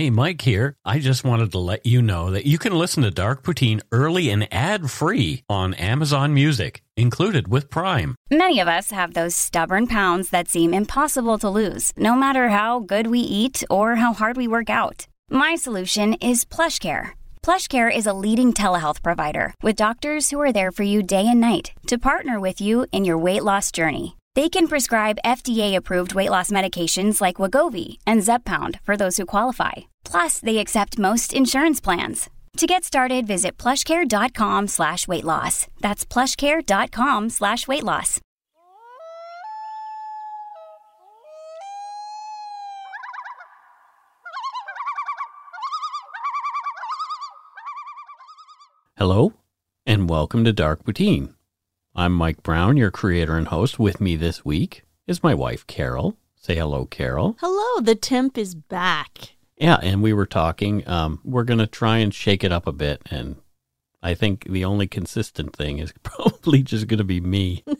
Hey, Mike here. I just wanted to let you know that you can listen to Dark Poutine early and ad free on Amazon Music, included with Prime. Many of us have those stubborn pounds that seem impossible to lose, no matter how good we eat or how hard we work out. My solution is PlushCare. PlushCare is a leading telehealth provider with doctors who are there for you day and night to partner with you in your weight loss journey. They can prescribe FDA-approved weight loss medications like Wegovy and Zepbound for those who qualify. Plus, they accept most insurance plans. To get started, visit plushcare.com slash weight loss. That's plushcare.com slash weight loss. Hello, and welcome to Dark Poutine. I'm Mike Brown, your creator and host. With me this week is my wife, Carol. Say hello, Carol. Hello, the temp is back. Yeah, and we were talking. Um, we're going to try and shake it up a bit. And I think the only consistent thing is probably just going to be me.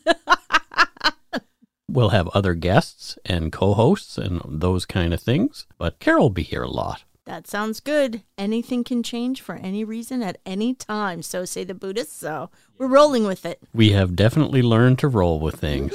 we'll have other guests and co hosts and those kind of things, but Carol will be here a lot. That sounds good. Anything can change for any reason at any time, so say the Buddhists. So we're rolling with it. We have definitely learned to roll with things.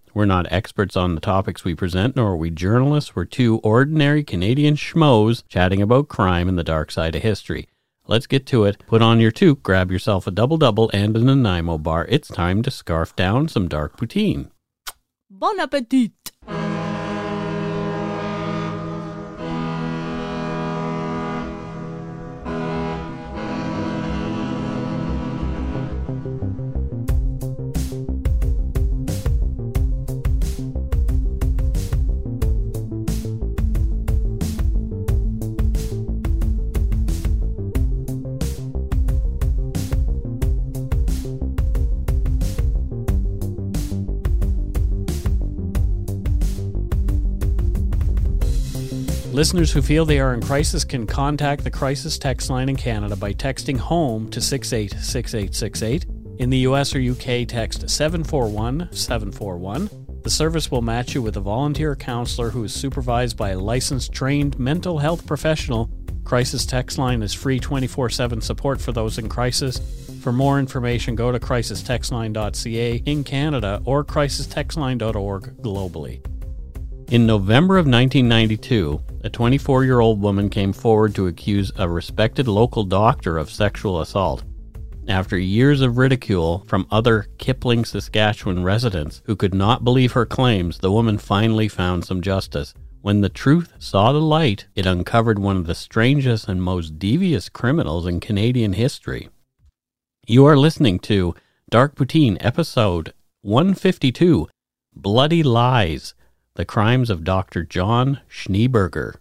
We're not experts on the topics we present, nor are we journalists. We're two ordinary Canadian schmoes chatting about crime and the dark side of history. Let's get to it. Put on your toque, grab yourself a double double and an Nanaimo bar. It's time to scarf down some dark poutine. Bon appetit. Listeners who feel they are in crisis can contact the crisis text line in Canada by texting HOME to 686868. In the US or UK, text 741 741. The service will match you with a volunteer counselor who is supervised by a licensed trained mental health professional. Crisis text line is free 24 7 support for those in crisis. For more information, go to crisistextline.ca in Canada or crisistextline.org globally. In November of 1992, a 24 year old woman came forward to accuse a respected local doctor of sexual assault. After years of ridicule from other Kipling, Saskatchewan residents who could not believe her claims, the woman finally found some justice. When the truth saw the light, it uncovered one of the strangest and most devious criminals in Canadian history. You are listening to Dark Poutine, episode 152 Bloody Lies The Crimes of Dr. John Schneeberger.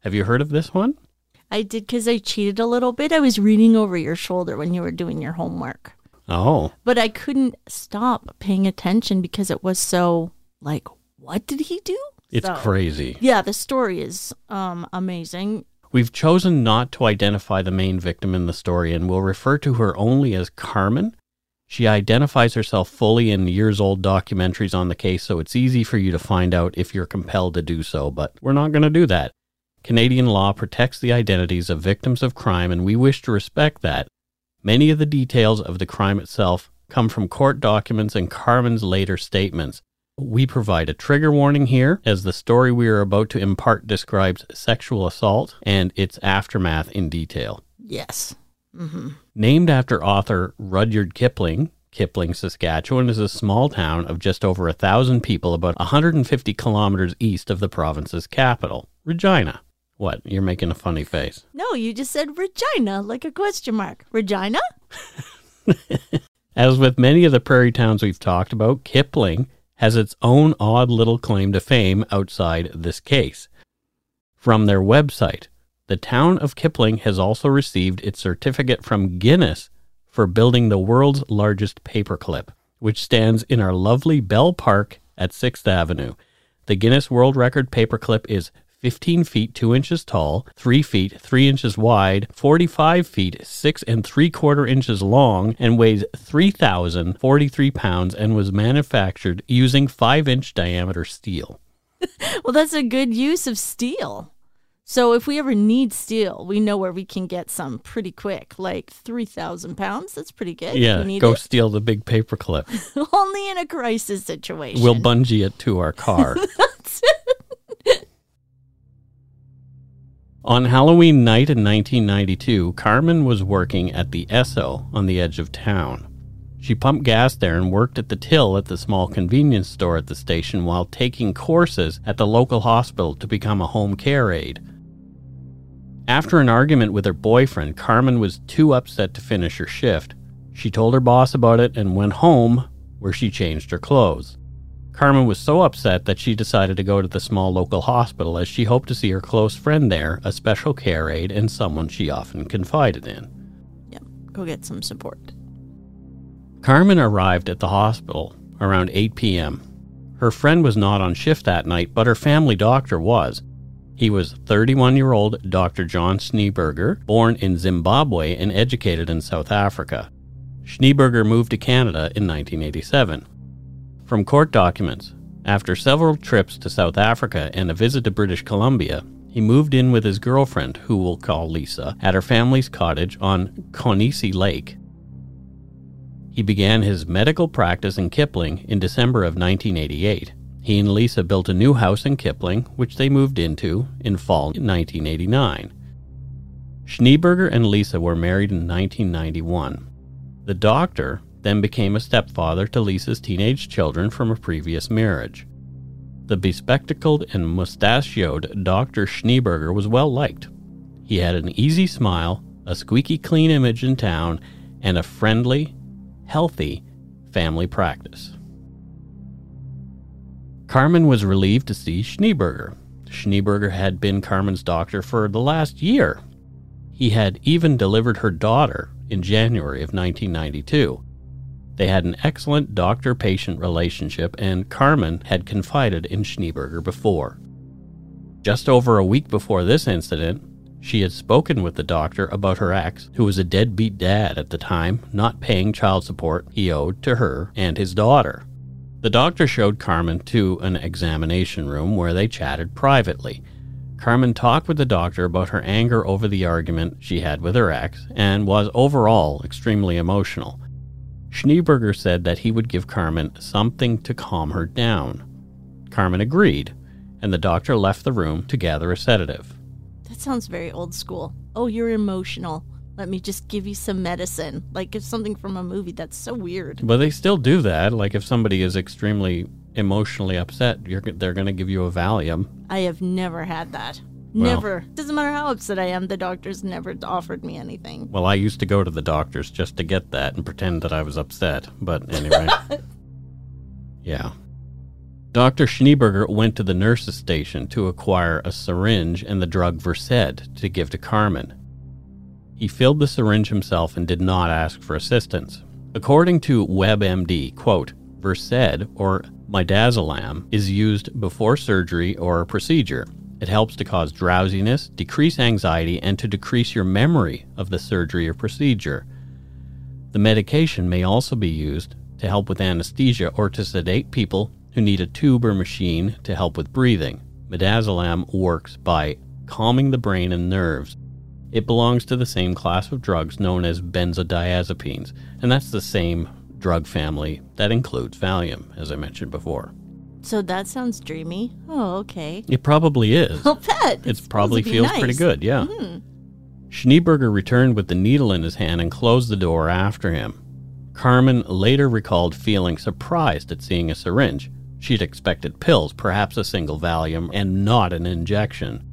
Have you heard of this one? I did because I cheated a little bit. I was reading over your shoulder when you were doing your homework, Oh, but I couldn't stop paying attention because it was so like, what did he do? it's So- crazy. Yeah, the story is um amazing. We've chosen not to identify the main victim in the story and will refer to her only as Carmen. She identifies herself fully in years old documentaries on the case, so it's easy for you to find out if you're compelled to do so, but we're not going to do that. Canadian law protects the identities of victims of crime, and we wish to respect that. Many of the details of the crime itself come from court documents and Carmen's later statements. We provide a trigger warning here, as the story we are about to impart describes sexual assault and its aftermath in detail. Yes. Mm-hmm. Named after author Rudyard Kipling, Kipling, Saskatchewan is a small town of just over a thousand people, about 150 kilometers east of the province's capital, Regina. What? You're making a funny face. No, you just said Regina like a question mark. Regina? As with many of the prairie towns we've talked about, Kipling has its own odd little claim to fame outside this case. From their website, the town of Kipling has also received its certificate from Guinness for building the world's largest paperclip, which stands in our lovely Bell Park at 6th Avenue. The Guinness World Record paperclip is 15 feet 2 inches tall, 3 feet 3 inches wide, 45 feet 6 and 3 quarter inches long, and weighs 3,043 pounds and was manufactured using 5 inch diameter steel. Well, that's a good use of steel. So if we ever need steel, we know where we can get some pretty quick, like 3,000 pounds. That's pretty good. Yeah, go it. steal the big paperclip. Only in a crisis situation. We'll bungee it to our car. On Halloween night in 1992, Carmen was working at the Esso on the edge of town. She pumped gas there and worked at the till at the small convenience store at the station while taking courses at the local hospital to become a home care aide. After an argument with her boyfriend, Carmen was too upset to finish her shift. She told her boss about it and went home, where she changed her clothes. Carmen was so upset that she decided to go to the small local hospital as she hoped to see her close friend there, a special care aide, and someone she often confided in. Yep. Go get some support. Carmen arrived at the hospital around 8 p.m. Her friend was not on shift that night, but her family doctor was. He was 31 year old Dr. John Schneeberger, born in Zimbabwe and educated in South Africa. Schneeberger moved to Canada in 1987. From court documents, after several trips to South Africa and a visit to British Columbia, he moved in with his girlfriend, who we'll call Lisa, at her family's cottage on Conesi Lake. He began his medical practice in Kipling in December of 1988. He and Lisa built a new house in Kipling, which they moved into in fall 1989. Schneeberger and Lisa were married in 1991. The doctor then became a stepfather to Lisa's teenage children from a previous marriage. The bespectacled and mustachioed Dr. Schneeberger was well liked. He had an easy smile, a squeaky clean image in town, and a friendly, healthy family practice. Carmen was relieved to see Schneeberger. Schneeberger had been Carmen's doctor for the last year. He had even delivered her daughter in January of 1992. They had an excellent doctor patient relationship, and Carmen had confided in Schneeberger before. Just over a week before this incident, she had spoken with the doctor about her ex, who was a deadbeat dad at the time, not paying child support he owed to her and his daughter. The doctor showed Carmen to an examination room where they chatted privately. Carmen talked with the doctor about her anger over the argument she had with her ex and was overall extremely emotional. Schneeberger said that he would give Carmen something to calm her down. Carmen agreed, and the doctor left the room to gather a sedative. That sounds very old school. Oh, you're emotional. Let me just give you some medicine. Like it's something from a movie. That's so weird. But they still do that. Like if somebody is extremely emotionally upset, you're, they're going to give you a Valium. I have never had that. Well- Never. Doesn't matter how upset I am, the doctor's never offered me anything. Well, I used to go to the doctors just to get that and pretend that I was upset. But anyway. yeah. Dr. Schneeberger went to the nurse's station to acquire a syringe and the drug Versed to give to Carmen. He filled the syringe himself and did not ask for assistance. According to WebMD, quote, Versed or midazolam is used before surgery or a procedure. It helps to cause drowsiness, decrease anxiety, and to decrease your memory of the surgery or procedure. The medication may also be used to help with anesthesia or to sedate people who need a tube or machine to help with breathing. Midazolam works by calming the brain and nerves. It belongs to the same class of drugs known as benzodiazepines, and that's the same drug family that includes Valium, as I mentioned before. So that sounds dreamy. Oh, okay. It probably is. I'll bet. It probably feels nice. pretty good, yeah. Mm-hmm. Schneeberger returned with the needle in his hand and closed the door after him. Carmen later recalled feeling surprised at seeing a syringe. She'd expected pills, perhaps a single Valium, and not an injection.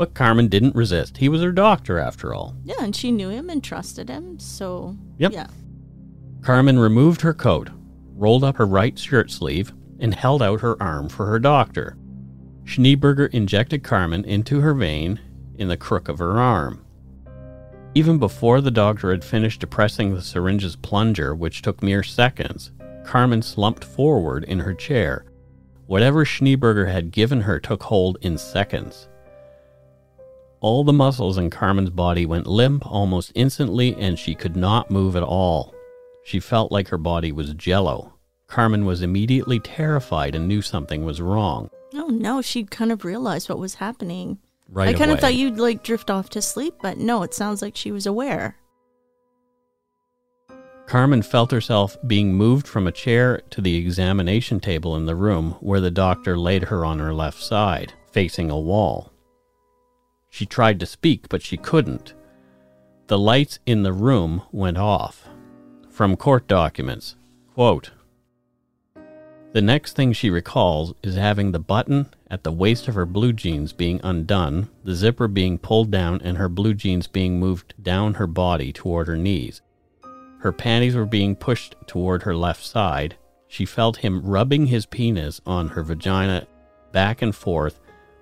But Carmen didn't resist. He was her doctor, after all. Yeah, and she knew him and trusted him. So, Yep. yeah. Carmen removed her coat, rolled up her right shirt sleeve, and held out her arm for her doctor. Schneeberger injected Carmen into her vein in the crook of her arm. Even before the doctor had finished depressing the syringe's plunger, which took mere seconds, Carmen slumped forward in her chair. Whatever Schneeberger had given her took hold in seconds. All the muscles in Carmen's body went limp almost instantly, and she could not move at all. She felt like her body was jello. Carmen was immediately terrified and knew something was wrong. Oh no, she kind of realized what was happening. Right I kind away. of thought you'd like drift off to sleep, but no, it sounds like she was aware. Carmen felt herself being moved from a chair to the examination table in the room where the doctor laid her on her left side, facing a wall. She tried to speak, but she couldn't. The lights in the room went off. From court documents, quote, the next thing she recalls is having the button at the waist of her blue jeans being undone, the zipper being pulled down, and her blue jeans being moved down her body toward her knees. Her panties were being pushed toward her left side. She felt him rubbing his penis on her vagina back and forth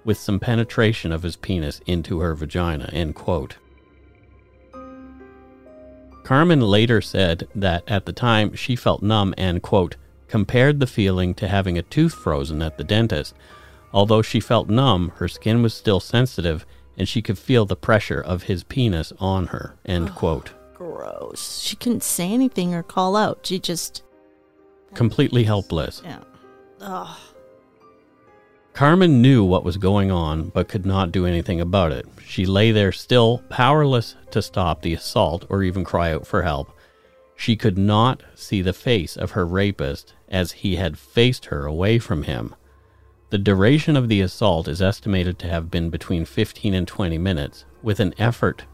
with some penetration of his penis into her vagina. End quote. Carmen later said that at the time she felt numb and, quote, compared the feeling to having a tooth frozen at the dentist. Although she felt numb, her skin was still sensitive and she could feel the pressure of his penis on her. End quote. Gross. She couldn't say anything or call out. She just Completely helpless. yeah. Ugh. Carmen knew what was going on but could not do anything about it. She lay there still, powerless to stop the assault or even cry out for help. She could not see the face of her rapist as he had faced her away from him. The duration of the assault is estimated to have been between 15 and 20 minutes. With an effort,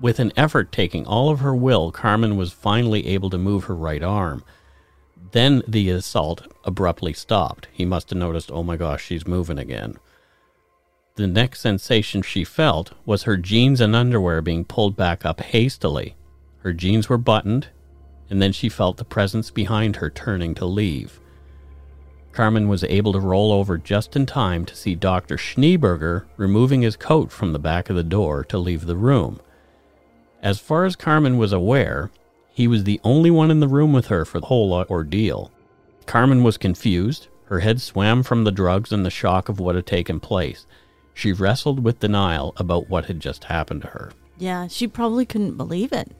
with an effort taking all of her will, Carmen was finally able to move her right arm. Then the assault abruptly stopped. He must have noticed, oh my gosh, she's moving again. The next sensation she felt was her jeans and underwear being pulled back up hastily. Her jeans were buttoned, and then she felt the presence behind her turning to leave. Carmen was able to roll over just in time to see Dr. Schneeberger removing his coat from the back of the door to leave the room. As far as Carmen was aware, he was the only one in the room with her for the whole ordeal. Carmen was confused. Her head swam from the drugs and the shock of what had taken place. She wrestled with denial about what had just happened to her. Yeah, she probably couldn't believe it.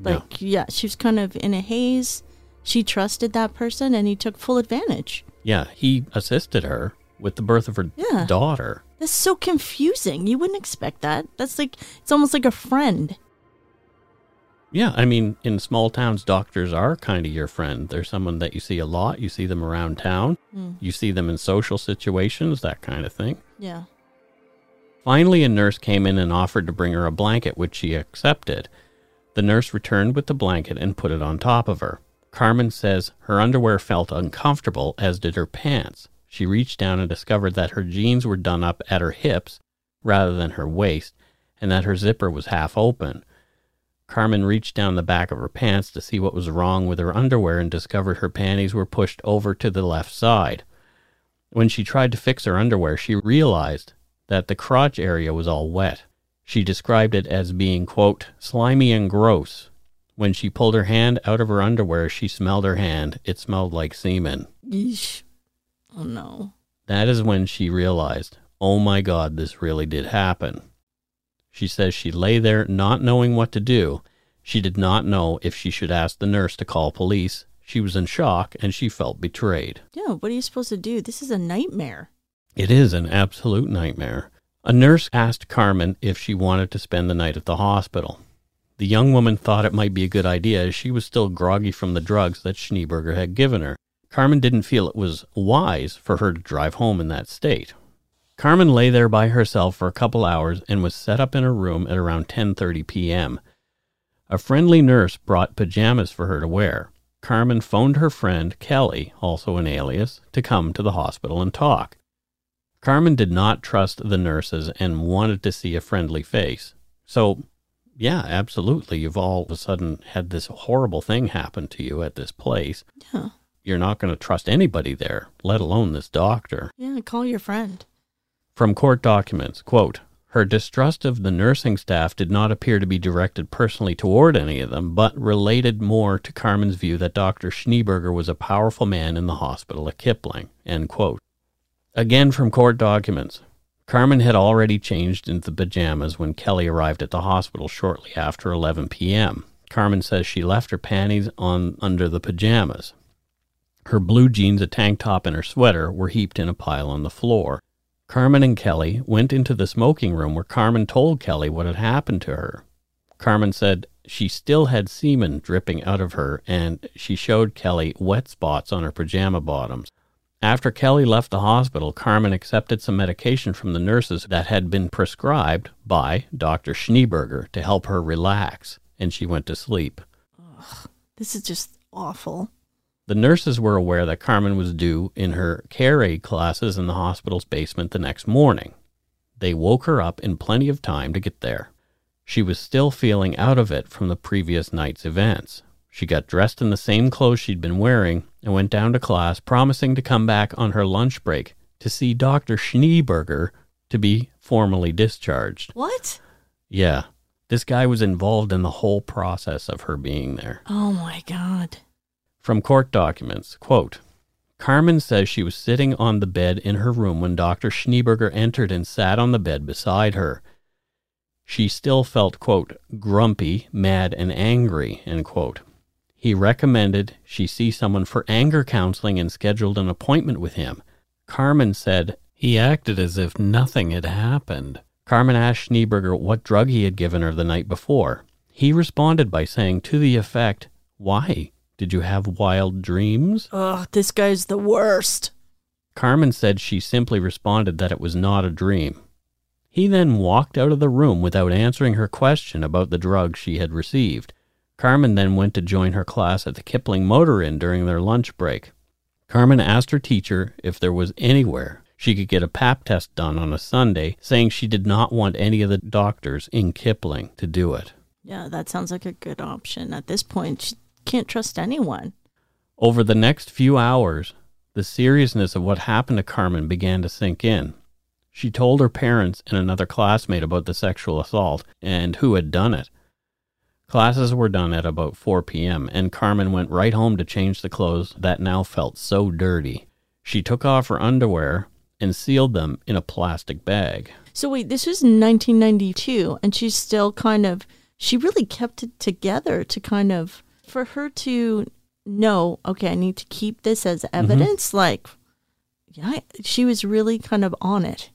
Like, yeah, she was kind of in a haze. She trusted that person and he took full advantage. Yeah, he assisted her with the birth of her Yeah. daughter. That's so confusing. You wouldn't expect that. That's like, it's almost like a friend. Yeah, I mean, in small towns, doctors are kind of your friend. They're someone that you see a lot. You see them around town. Hmm. You see them in social situations, that kind of thing. Yeah. Finally, a nurse came in and offered to bring her a blanket, which she accepted. The nurse returned with the blanket and put it on top of her. Carmen says her underwear felt uncomfortable, as did her pants. She reached down and discovered that her jeans were done up at her hips rather than her waist, and that her zipper was half open. Carmen reached down the back of her pants to see what was wrong with her underwear and discovered her panties were pushed over to the left side. When she tried to fix her underwear, she realized that the crotch area was all wet. She described it as being, quote, slimy and gross. When she pulled her hand out of her underwear, she smelled her hand. It smelled like semen. Yeesh. Oh no. That is when she realized, oh my God, this really did happen. She says she lay there not knowing what to do. She did not know if she should ask the nurse to call police. She was in shock and she felt betrayed. Yeah, what are you supposed to do? This is a nightmare. It is an absolute nightmare. A nurse asked Carmen if she wanted to spend the night at the hospital. The young woman thought it might be a good idea as she was still groggy from the drugs that Schneeberger had given her. Carmen didn't feel it was wise for her to drive home in that state. Carmen lay there by herself for a couple hours and was set up in her room at around 10:30 p.m. A friendly nurse brought pajamas for her to wear. Carmen phoned her friend Kelly, also an alias, to come to the hospital and talk. Carmen did not trust the nurses and wanted to see a friendly face. So, yeah, absolutely. You've all of a sudden had this horrible thing happen to you at this place. Yeah. You're not going to trust anybody there, let alone this doctor. Yeah, call your friend. From court documents, quote, Her distrust of the nursing staff did not appear to be directed personally toward any of them, but related more to Carmen's view that Dr. Schneeberger was a powerful man in the hospital at Kipling. End quote. Again from court documents. Carmen had already changed into pajamas when Kelly arrived at the hospital shortly after 11 p.m. Carmen says she left her panties on under the pajamas. Her blue jeans, a tank top, and her sweater were heaped in a pile on the floor. Carmen and Kelly went into the smoking room where Carmen told Kelly what had happened to her. Carmen said she still had semen dripping out of her, and she showed Kelly wet spots on her pajama bottoms. After Kelly left the hospital, Carmen accepted some medication from the nurses that had been prescribed by Dr. Schneeberger to help her relax, and she went to sleep. This is just awful. The nurses were aware that Carmen was due in her care aid classes in the hospital's basement the next morning. They woke her up in plenty of time to get there. She was still feeling out of it from the previous night's events. She got dressed in the same clothes she'd been wearing and went down to class, promising to come back on her lunch break to see Dr. Schneeberger to be formally discharged. What? Yeah, this guy was involved in the whole process of her being there. Oh my God. From court documents, quote, Carmen says she was sitting on the bed in her room when Dr. Schneeberger entered and sat on the bed beside her. She still felt, quote, grumpy, mad, and angry, end quote. He recommended she see someone for anger counseling and scheduled an appointment with him. Carmen said he acted as if nothing had happened. Carmen asked Schneeberger what drug he had given her the night before. He responded by saying to the effect, Why? Did you have wild dreams? Ugh, this guy's the worst. Carmen said she simply responded that it was not a dream. He then walked out of the room without answering her question about the drug she had received. Carmen then went to join her class at the Kipling Motor Inn during their lunch break. Carmen asked her teacher if there was anywhere she could get a pap test done on a Sunday, saying she did not want any of the doctors in Kipling to do it. Yeah, that sounds like a good option. At this point, she can't trust anyone. Over the next few hours, the seriousness of what happened to Carmen began to sink in. She told her parents and another classmate about the sexual assault and who had done it. Classes were done at about 4 p.m., and Carmen went right home to change the clothes that now felt so dirty. She took off her underwear and sealed them in a plastic bag. So wait, this was 1992, and she's still kind of. She really kept it together to kind of for her to know. Okay, I need to keep this as evidence. Like, yeah, she was really kind of on it.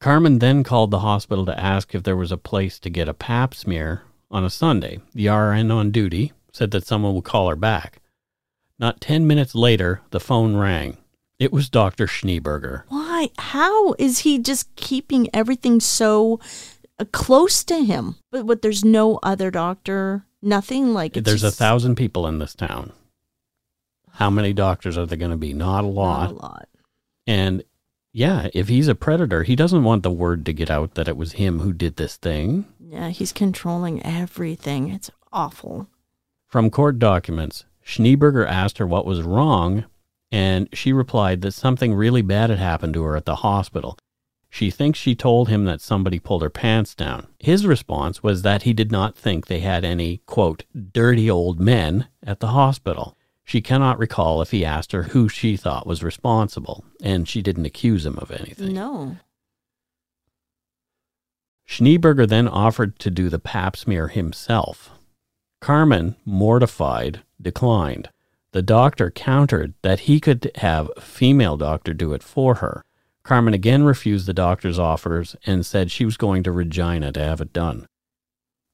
Carmen then called the hospital to ask if there was a place to get a pap smear on a Sunday. The RN on duty said that someone would call her back. Not 10 minutes later, the phone rang. It was Dr. Schneeberger. Why? How is he just keeping everything so uh, close to him? But what? There's no other doctor. Nothing like it's There's a thousand people in this town. How many doctors are there going to be? Not a lot. Not a lot. And yeah, if he's a predator, he doesn't want the word to get out that it was him who did this thing. Yeah, he's controlling everything. It's awful. From court documents, Schneeberger asked her what was wrong, and she replied that something really bad had happened to her at the hospital. She thinks she told him that somebody pulled her pants down. His response was that he did not think they had any, quote, dirty old men at the hospital. She cannot recall if he asked her who she thought was responsible, and she didn't accuse him of anything. No. Schneeberger then offered to do the pap smear himself. Carmen, mortified, declined. The doctor countered that he could have a female doctor do it for her. Carmen again refused the doctor's offers and said she was going to Regina to have it done.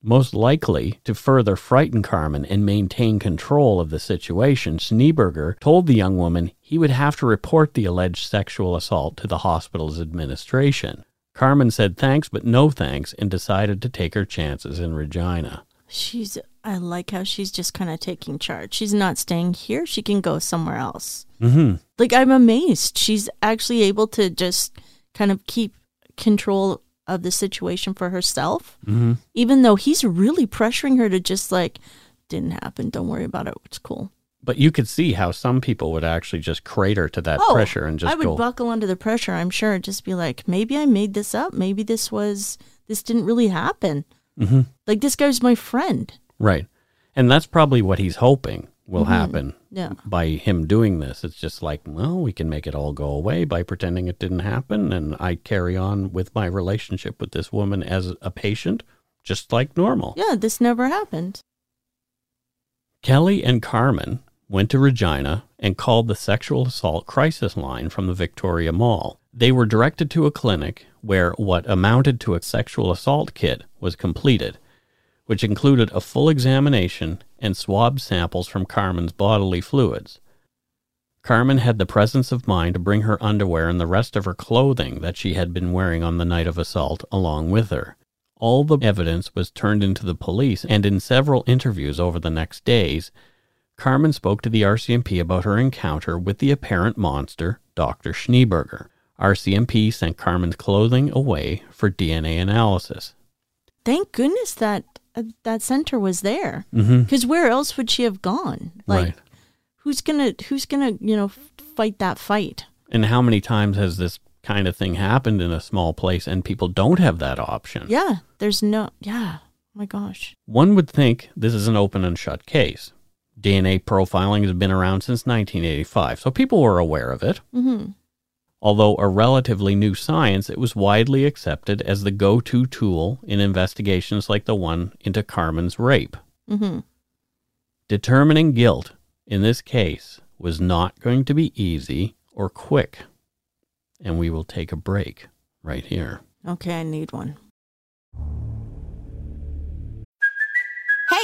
Most likely to further frighten Carmen and maintain control of the situation, Schneeberger told the young woman he would have to report the alleged sexual assault to the hospital's administration. Carmen said thanks but no thanks and decided to take her chances in Regina. She's I like how she's just kind of taking charge. She's not staying here. She can go somewhere else. Mm-hmm. Like I'm amazed. She's actually able to just kind of keep control of the situation for herself. Mm-hmm. Even though he's really pressuring her to just like didn't happen. Don't worry about it. It's cool. But you could see how some people would actually just crater to that pressure and just Oh, I would go. buckle under the pressure, I'm sure. Just be like, maybe I made this up. Maybe this was this didn't really happen. Mm-hmm. Like this guy's my friend. Right. And that's probably what he's hoping will mm-hmm. happen Yeah. by him doing this. It's just like, well, we can make it all go away by pretending it didn't happen. And I carry on with my relationship with this woman as a patient, just like normal. Yeah, this never happened. Kelly and Carmen went to Regina and called the sexual assault crisis line from the Victoria Mall. They were directed to a clinic where what amounted to a sexual assault kit was completed, which included a full examination and swab samples from Carmen's bodily fluids. Carmen had the presence of mind to bring her underwear and the rest of her clothing that she had been wearing on the night of assault along with her. All the evidence was turned into the police, and in several interviews over the next days, Carmen spoke to the RCMP about her encounter with the apparent monster, Dr. Schneeberger. RCMP sent Carmen's clothing away for DNA analysis. Thank goodness that uh, that center was there. Mm-hmm. Because where else would she have gone? Like, right. who's gonna who's gonna you know fight that fight? And how many times has this kind of thing happened in a small place and people don't have that option? Yeah, there's no. Yeah, oh my gosh. One would think this is an open and shut case. DNA profiling has been around since 1985, so people were aware of it. Mm-hmm. Although a relatively new science, it was widely accepted as the go to tool in investigations like the one into Carmen's rape. Mm-hmm. Determining guilt in this case was not going to be easy or quick. And we will take a break right here. Okay, I need one.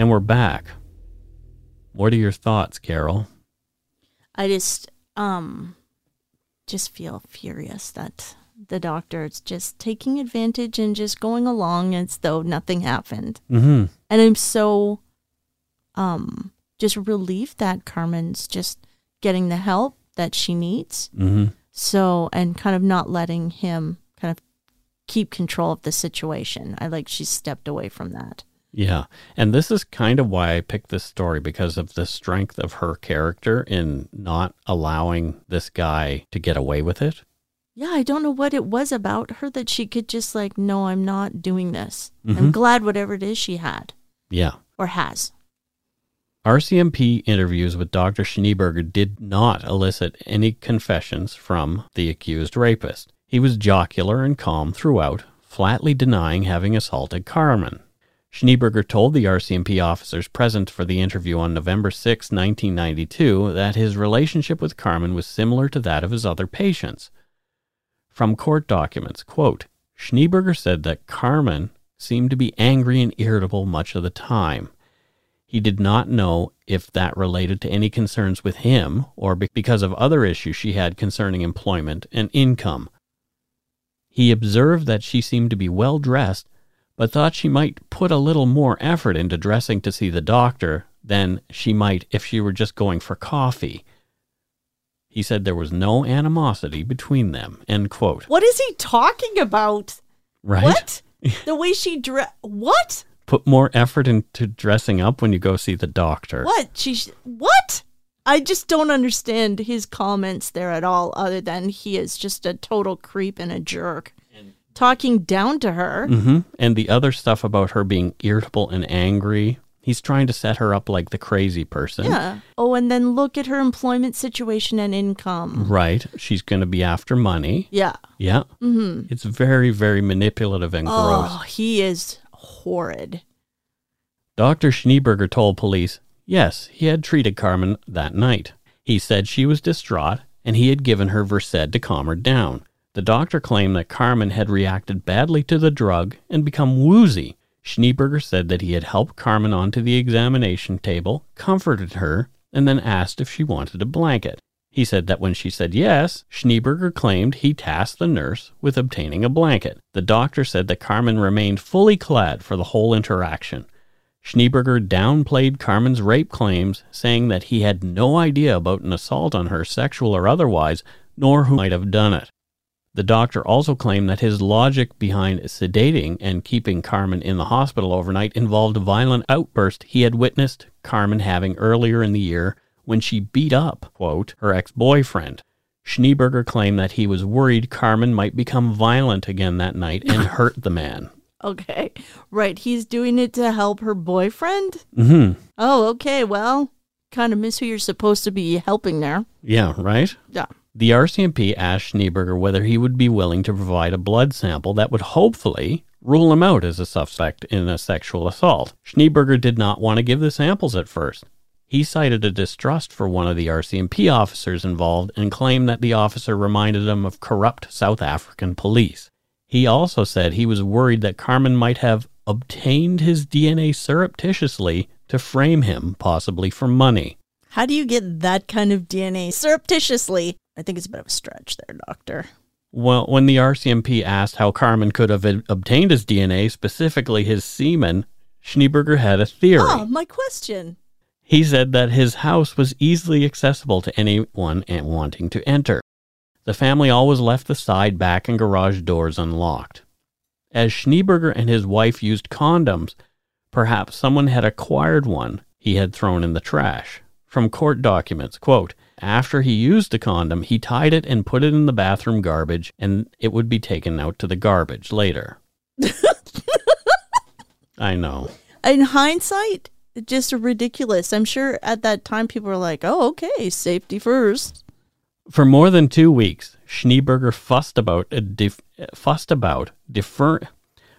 And we're back. What are your thoughts, Carol? I just um just feel furious that the doctor is just taking advantage and just going along as though nothing happened. Mm-hmm. And I'm so um just relieved that Carmen's just getting the help that she needs. Mm-hmm. So and kind of not letting him kind of keep control of the situation. I like she stepped away from that. Yeah. And this is kind of why I picked this story because of the strength of her character in not allowing this guy to get away with it. Yeah, I don't know what it was about her that she could just like, no, I'm not doing this. Mhm. I'm glad whatever it is she had Yeah. or has. RCMP interviews with Dr. Schneeberger did not elicit any confessions from the accused rapist. He was jocular and calm throughout, flatly denying having assaulted Carmen. Schneeberger told the RCMP officers present for the interview on November 6, 1992, that his relationship with Carmen was similar to that of his other patients. From court documents, quote, Schneeberger said that Carmen seemed to be angry and irritable much of the time. He did not know if that related to any concerns with him or because of other issues she had concerning employment and income. He observed that she seemed to be well dressed, but thought she might put a little more effort into dressing to see the doctor than she might if she were just going for coffee. He said there was no animosity between them. End quote. What is he talking about? Right? What? the way she dress. What? Put more effort into dressing up when you go see the doctor. What? She. sh- What? I just don't understand his comments there at all, other than he is just a total creep and a jerk. Talking down to her. hmm And the other stuff about her being irritable and angry, he's trying to set her up like the crazy person. Yeah. Oh, and then look at her employment situation and income. Right. She's going to be after money. Yeah. Yeah. Mm-hmm. It's very, very manipulative and gross. Oh, he is horrid. Dr. Schneeberger told police, yes, he had treated Carmen that night. He said she was distraught and he had given her Versed to calm her down. The doctor claimed that Carmen had reacted badly to the drug and become woozy. Schneeberger said that he had helped Carmen onto the examination table, comforted her, and then asked if she wanted a blanket. He said that when she said yes, Schneeberger claimed he tasked the nurse with obtaining a blanket. The doctor said that Carmen remained fully clad for the whole interaction. Schneeberger downplayed Carmen's rape claims, saying that he had no idea about an assault on her, sexual or otherwise, nor who might have done it. The doctor also claimed that his logic behind sedating and keeping Carmen in the hospital overnight involved a violent outburst he had witnessed Carmen having earlier in the year when she beat up, quote, her ex boyfriend. Schneeberger claimed that he was worried Carmen might become violent again that night and hurt the man. Okay. Right. He's doing it to help her boyfriend? Mm-hmm. Oh, okay. Well, kind of miss who you're supposed to be helping there. Yeah, right? Yeah. The RCMP asked Schneeberger whether he would be willing to provide a blood sample that would hopefully rule him out as a suspect in a sexual assault. Schneeberger did not want to give the samples at first. He cited a distrust for one of the RCMP officers involved and claimed that the officer reminded him of corrupt South African police. He also said he was worried that Carmen might have obtained his DNA surreptitiously to frame him, possibly for money. How do you get that kind of DNA surreptitiously? I think it's a bit of a stretch there, doctor. Well, when the RCMP asked how Carmen could have obtained his DNA, specifically his semen, Schneeberger had a theory. Oh, my question. He said that his house was easily accessible to anyone wanting to enter. The family always left the side, back, and garage doors unlocked. As Schneeberger and his wife used condoms, perhaps someone had acquired one he had thrown in the trash. From court documents, quote, after he used the condom, he tied it and put it in the bathroom garbage, and it would be taken out to the garbage later. I know. In hindsight, just ridiculous. I'm sure at that time people were like, "Oh, okay, safety first. For more than two weeks, Schneeberger fussed about a def- fussed about defer.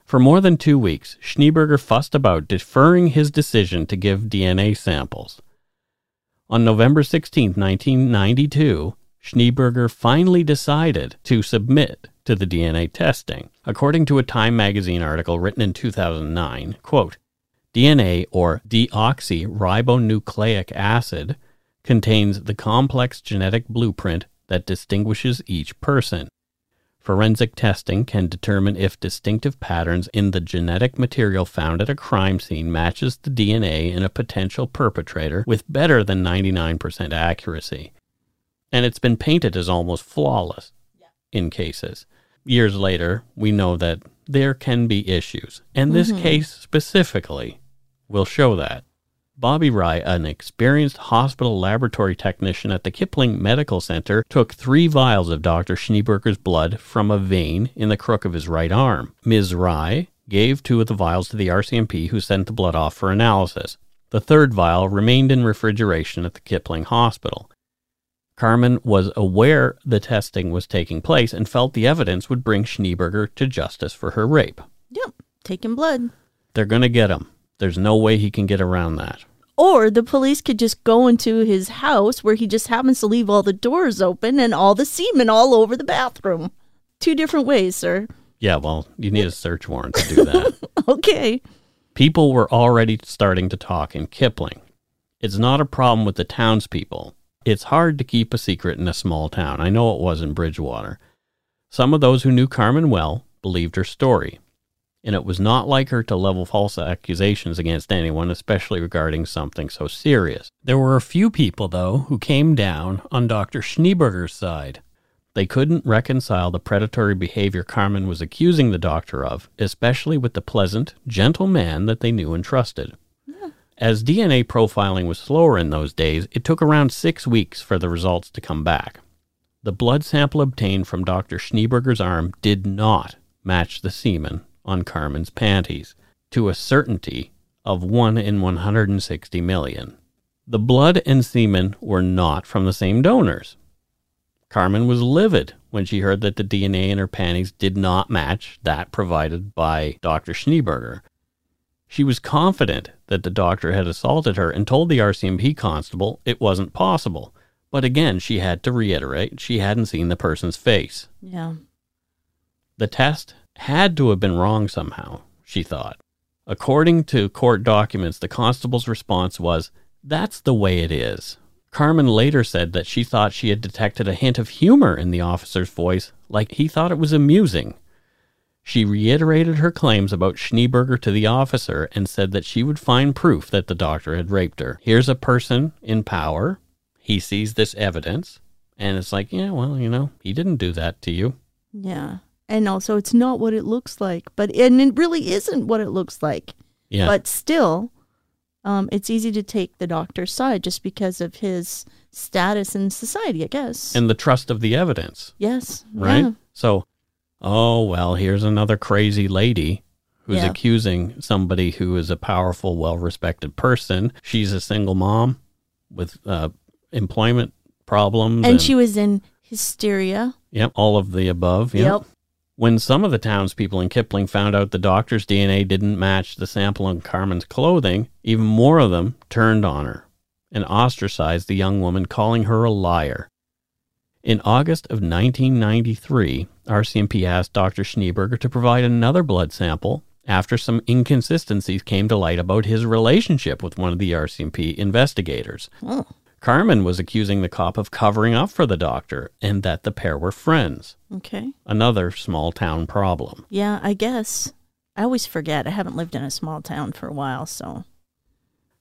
For more than two weeks, Schneeberger fussed about deferring his decision to give DNA samples. On November 16, 1992, Schneeberger finally decided to submit to the DNA testing. According to a Time magazine article written in 2009, quote, DNA, or deoxyribonucleic acid, contains the complex genetic blueprint that distinguishes each person. Forensic testing can determine if distinctive patterns in the genetic material found at a crime scene matches the DNA in a potential perpetrator with better than 99% accuracy. And it's been painted as almost flawless in cases. Years later, we know that there can be issues, and this mm-hmm. case specifically will show that. Bobby Rye, an experienced hospital laboratory technician at the Kipling Medical Center, took three vials of Dr. Schneeberger's blood from a vein in the crook of his right arm. Ms. Rye gave two of the vials to the RCMP, who sent the blood off for analysis. The third vial remained in refrigeration at the Kipling Hospital. Carmen was aware the testing was taking place and felt the evidence would bring Schneeberger to justice for her rape. Yep, taking blood. They're going to get him. There's no way he can get around that. Or the police could just go into his house where he just happens to leave all the doors open and all the semen all over the bathroom. Two different ways, sir. Yeah, well, you need a search warrant to do that. Okay. People were already starting to talk in Kipling. It's not a problem with the townspeople. It's hard to keep a secret in a small town. I know it was in Bridgewater. Some of those who knew Carmen well believed her story, and it was not like her to level false accusations against anyone, especially regarding something so serious. There were a few people, though, who came down on Dr. Schneeberger's side. They couldn't reconcile the predatory behavior Carmen was accusing the doctor of, especially with the pleasant, gentle man that they knew and trusted. As DNA profiling was slower in those days, it took around six weeks for the results to come back. The blood sample obtained from Dr. Schneeberger's arm did not match the semen on Carmen's panties to a certainty of 1 in 160 million. The blood and semen were not from the same donors. Carmen was livid when she heard that the DNA in her panties did not match that provided by Dr. Schneeberger. She was confident that the doctor had assaulted her and told the RCMP constable it wasn't possible. But again, she had to reiterate she hadn't seen the person's face. Yeah. The test had to have been wrong somehow, she thought. According to court documents, the constable's response was, That's the way it is. Carmen later said that she thought she had detected a hint of humor in the officer's voice, like he thought it was amusing. She reiterated her claims about Schneeberger to the officer and said that she would find proof that the doctor had raped her. Here's a person in power. He sees this evidence, and it's like, yeah, well, you know, he didn't do that to you. Yeah. And also, it's not what it looks like, but and it really isn't what it looks like. Yeah. But still, um, it's easy to take the doctor's side just because of his status in society, I guess. and the trust of the evidence, yes. right? Yeah. So, oh, well, here's another crazy lady who's Yeah. accusing somebody who is a powerful, well respected person. She's a single mom with uh, employment problems. And she was in hysteria. Yep, all of the above. Yep. Yep. When some of the townspeople in Kipling found out the doctor's DNA didn't match the sample on Carmen's clothing, even more of them turned on her and ostracized the young woman, calling her a liar. In August of 1993, RCMP asked Dr. Schneeberger to provide another blood sample after some inconsistencies came to light about his relationship with one of the RCMP investigators. Oh. Carmen was accusing the cop of covering up for the doctor and that the pair were friends. Okay. Another small town problem. Yeah, I guess. I always forget. I haven't lived in a small town for a while, so.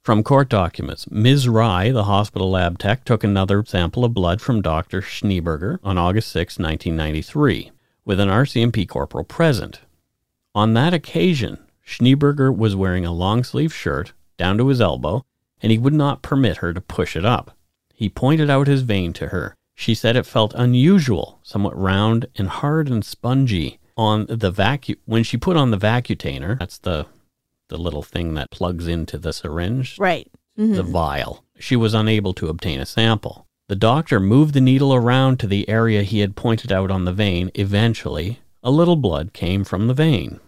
From court documents, Ms. Rye, the hospital lab tech, took another sample of blood from Dr. Schneeberger on August 6, 1993, with an RCMP corporal present. On that occasion, Schneeberger was wearing a long sleeve shirt down to his elbow, and he would not permit her to push it up. He pointed out his vein to her. She said it felt unusual, somewhat round and hard and spongy on the vacu when she put on the vacutainer. That's the the little thing that plugs into the syringe, Right. Mhm. the vial. She was unable to obtain a sample. The doctor moved the needle around to the area he had pointed out on the vein. Eventually, a little blood came from the vein.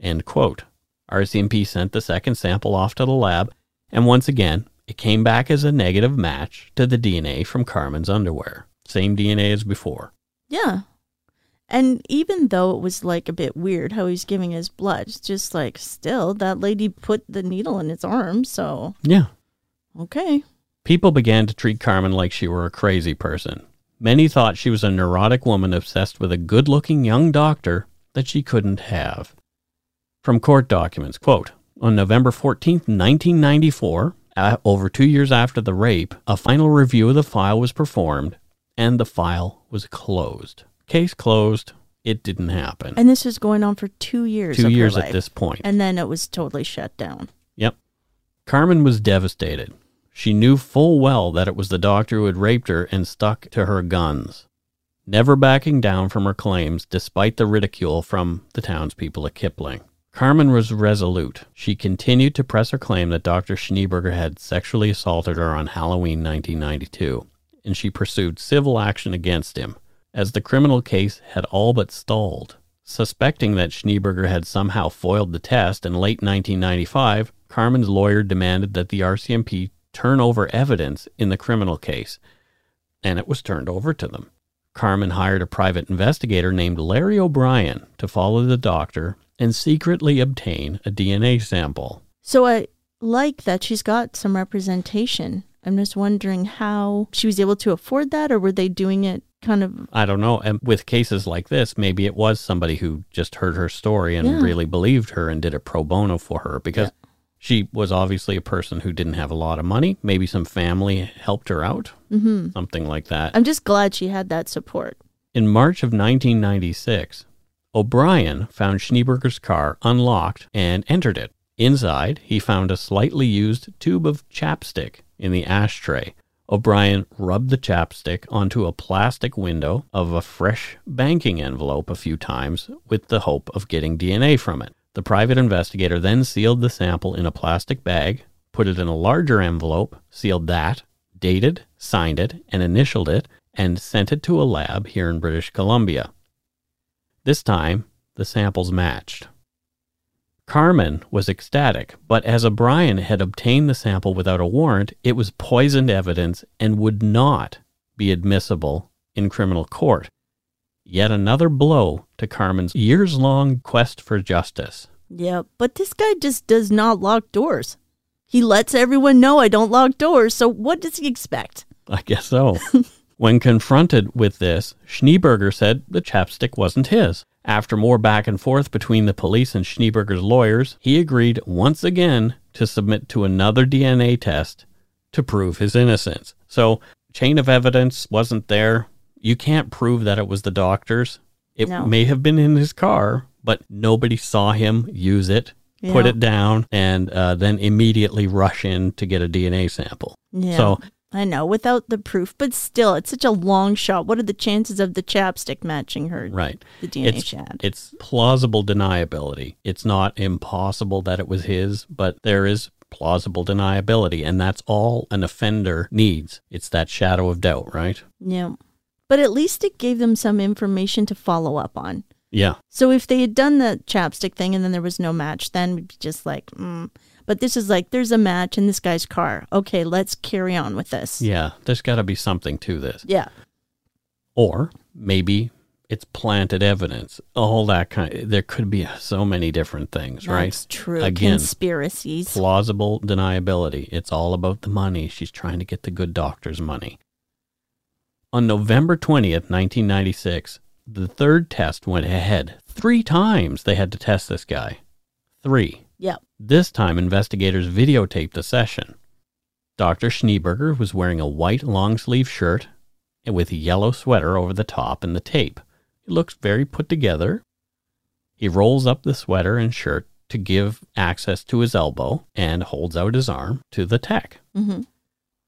End quote. RCMP sent the second sample off to the lab, and once again, it came back as a negative match to the DNA from Carmen's underwear. Same DNA as before. Yeah. And even though it was like a bit weird how he's giving his blood, it's just like still that lady put the needle in his arm, so Yeah. okay. People began to treat Carmen like she were a crazy person. Many thought she was a neurotic woman obsessed with a good looking young doctor that she couldn't have. From court documents, quote, on November 14th, 1994, uh, over two years after the rape, a final review of the file was performed and the file was closed. Case closed. It didn't happen. And this was going on for two years. two years at this point. And then it was totally shut down. Yep. Carmen was devastated. She knew full well that it was the doctor who had raped her and stuck to her guns, never backing down from her claims despite the ridicule from the townspeople at Kipling. Carmen was resolute. She continued to press her claim that Dr. Schneeberger had sexually assaulted her on Halloween 1992, and she pursued civil action against him, as the criminal case had all but stalled. Suspecting that Schneeberger had somehow foiled the test in late 1995, Carmen's lawyer demanded that the RCMP turn over evidence in the criminal case, and it was turned over to them. Carmen hired a private investigator named Larry O'Brien to follow the doctor and secretly obtain a DNA sample. So I like that she's got some representation. I'm just wondering how she was able to afford that, or were they doing it kind of? I don't know. And with cases like this, maybe it was somebody who just heard her story and Yeah. really believed her and did a pro bono for her because she was obviously a person who didn't have a lot of money. Maybe some family helped her out, hmm something like that. I'm just glad she had that support. In March of 1996, O'Brien found Schneeberger's car unlocked and entered it. Inside, he found a slightly used tube of chapstick in the ashtray. O'Brien rubbed the chapstick onto a plastic window of a fresh banking envelope a few times with the hope of getting DNA from it. The private investigator then sealed the sample in a plastic bag, put it in a larger envelope, sealed that, dated, signed it, and initialed it, and sent it to a lab here in British Columbia. This time, the samples matched. Carmen was ecstatic, but as O'Brien had obtained the sample without a warrant, it was poisoned evidence and would not be admissible in criminal court. Yet another blow to Carmen's years long quest for justice. Yeah, but this guy just does not lock doors. He lets everyone know I don't lock doors, so what does he expect? I guess so. when confronted with this, Schneeberger said the chapstick wasn't his. After more back and forth between the police and Schneeberger's lawyers, he agreed once again to submit to another DNA test to prove his innocence. So, chain of evidence wasn't there. You can't prove that it was the doctor's. It No. may have been in his car, but nobody saw him use it, put it down, and uh, then immediately rush in to get a DNA sample. Yeah. So, I know, without the proof, but still, it's such a long shot. What are the chances of the chapstick matching her? right. The DNA it's, shad. It's plausible deniability. It's not impossible that it was his, but there is plausible deniability, and that's all an offender needs. It's that shadow of doubt, right? Yeah. But at least it gave them some information to follow up on. Yeah. So if they had done the chapstick thing and then there was no match, then we'd be just like, mm. But this is like, there's a match in this guy's car. Okay, let's carry on with this. Yeah. There's got to be something to this. Yeah. Or maybe it's planted evidence. All that kind there could be so many different things, right? That's true. Again, Conspiracies. plausible deniability. It's all about the money. She's trying to get the good doctor's money. On November 20th, 1996, the third test went ahead. Three times they had to test this guy. Three. Yep. This time, investigators videotaped the session. Dr. Schneeberger was wearing a white long sleeve shirt and with a yellow sweater over the top and the tape. He looks very put together. He rolls up the sweater and shirt to give access to his elbow and holds out his arm to the tech. hmm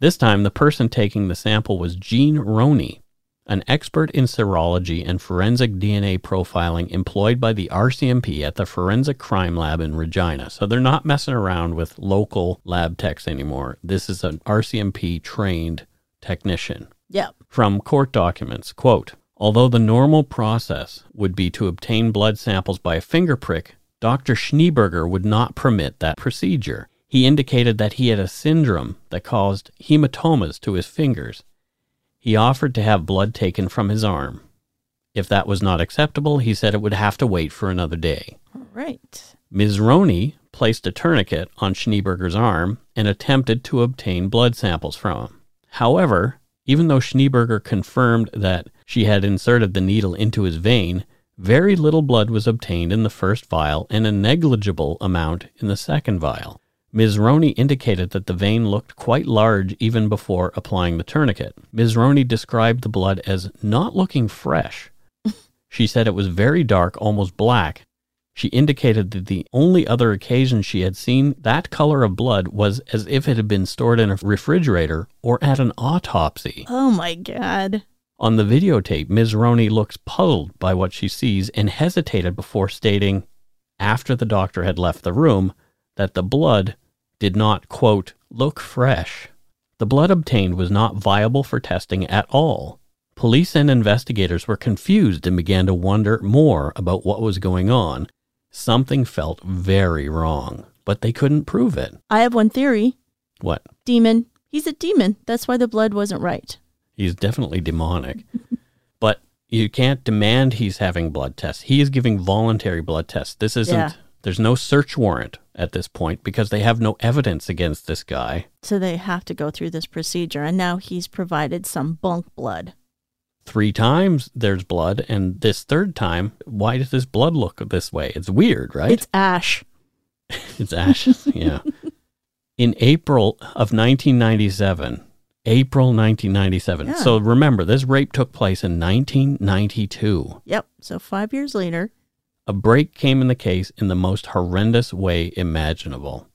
This time, the person taking the sample was Gene Roney, an expert in serology and forensic DNA profiling employed by the RCMP at the Forensic Crime Lab in Regina. So they're not messing around with local lab techs anymore. This is an RCMP trained technician. Yep. From court documents, quote, although the normal process would be to obtain blood samples by a finger prick, Dr. Schneeberger would not permit that procedure. He indicated that he had a syndrome that caused hematomas to his fingers. He offered to have blood taken from his arm. If that was not acceptable, he said it would have to wait for another day. All right. Ms. Roney placed a tourniquet on Schneeberger's arm and attempted to obtain blood samples from him. However, even though Schneeberger confirmed that she had inserted the needle into his vein, very little blood was obtained in the first vial and a negligible amount in the second vial. Ms. Roney indicated that the vein looked quite large even before applying the tourniquet. Ms. Roney described the blood as not looking fresh. she said it was very dark, almost black, she indicated that the only other occasion she had seen that color of blood was as if it had been stored in a refrigerator or at an autopsy. Oh my God. On the videotape, Ms. Roney looks puzzled by what she sees and hesitated before stating, after the doctor had left the room, that the blood did not, quote, look fresh. The blood obtained was not viable for testing at all. Police and investigators were confused and began to wonder more about what was going on. Something felt very wrong, but they couldn't prove it. I have one theory. What? Demon. He's a demon. That's why the blood wasn't right. He's definitely demonic. but you can't demand he's having blood tests. He is giving voluntary blood tests. This isn't, Yeah. There's no search warrant at this point because they have no evidence against this guy. So they have to go through this procedure. And now he's provided some bunk blood. Three times there's blood, and this third time, why does this blood look this way? It's weird, right? It's ash. It's ashes, yeah. In April of 1997, April 1997. Yeah. So remember, this rape took place in 1992. Yep. So five years later. A break came in the case in the most horrendous way imaginable.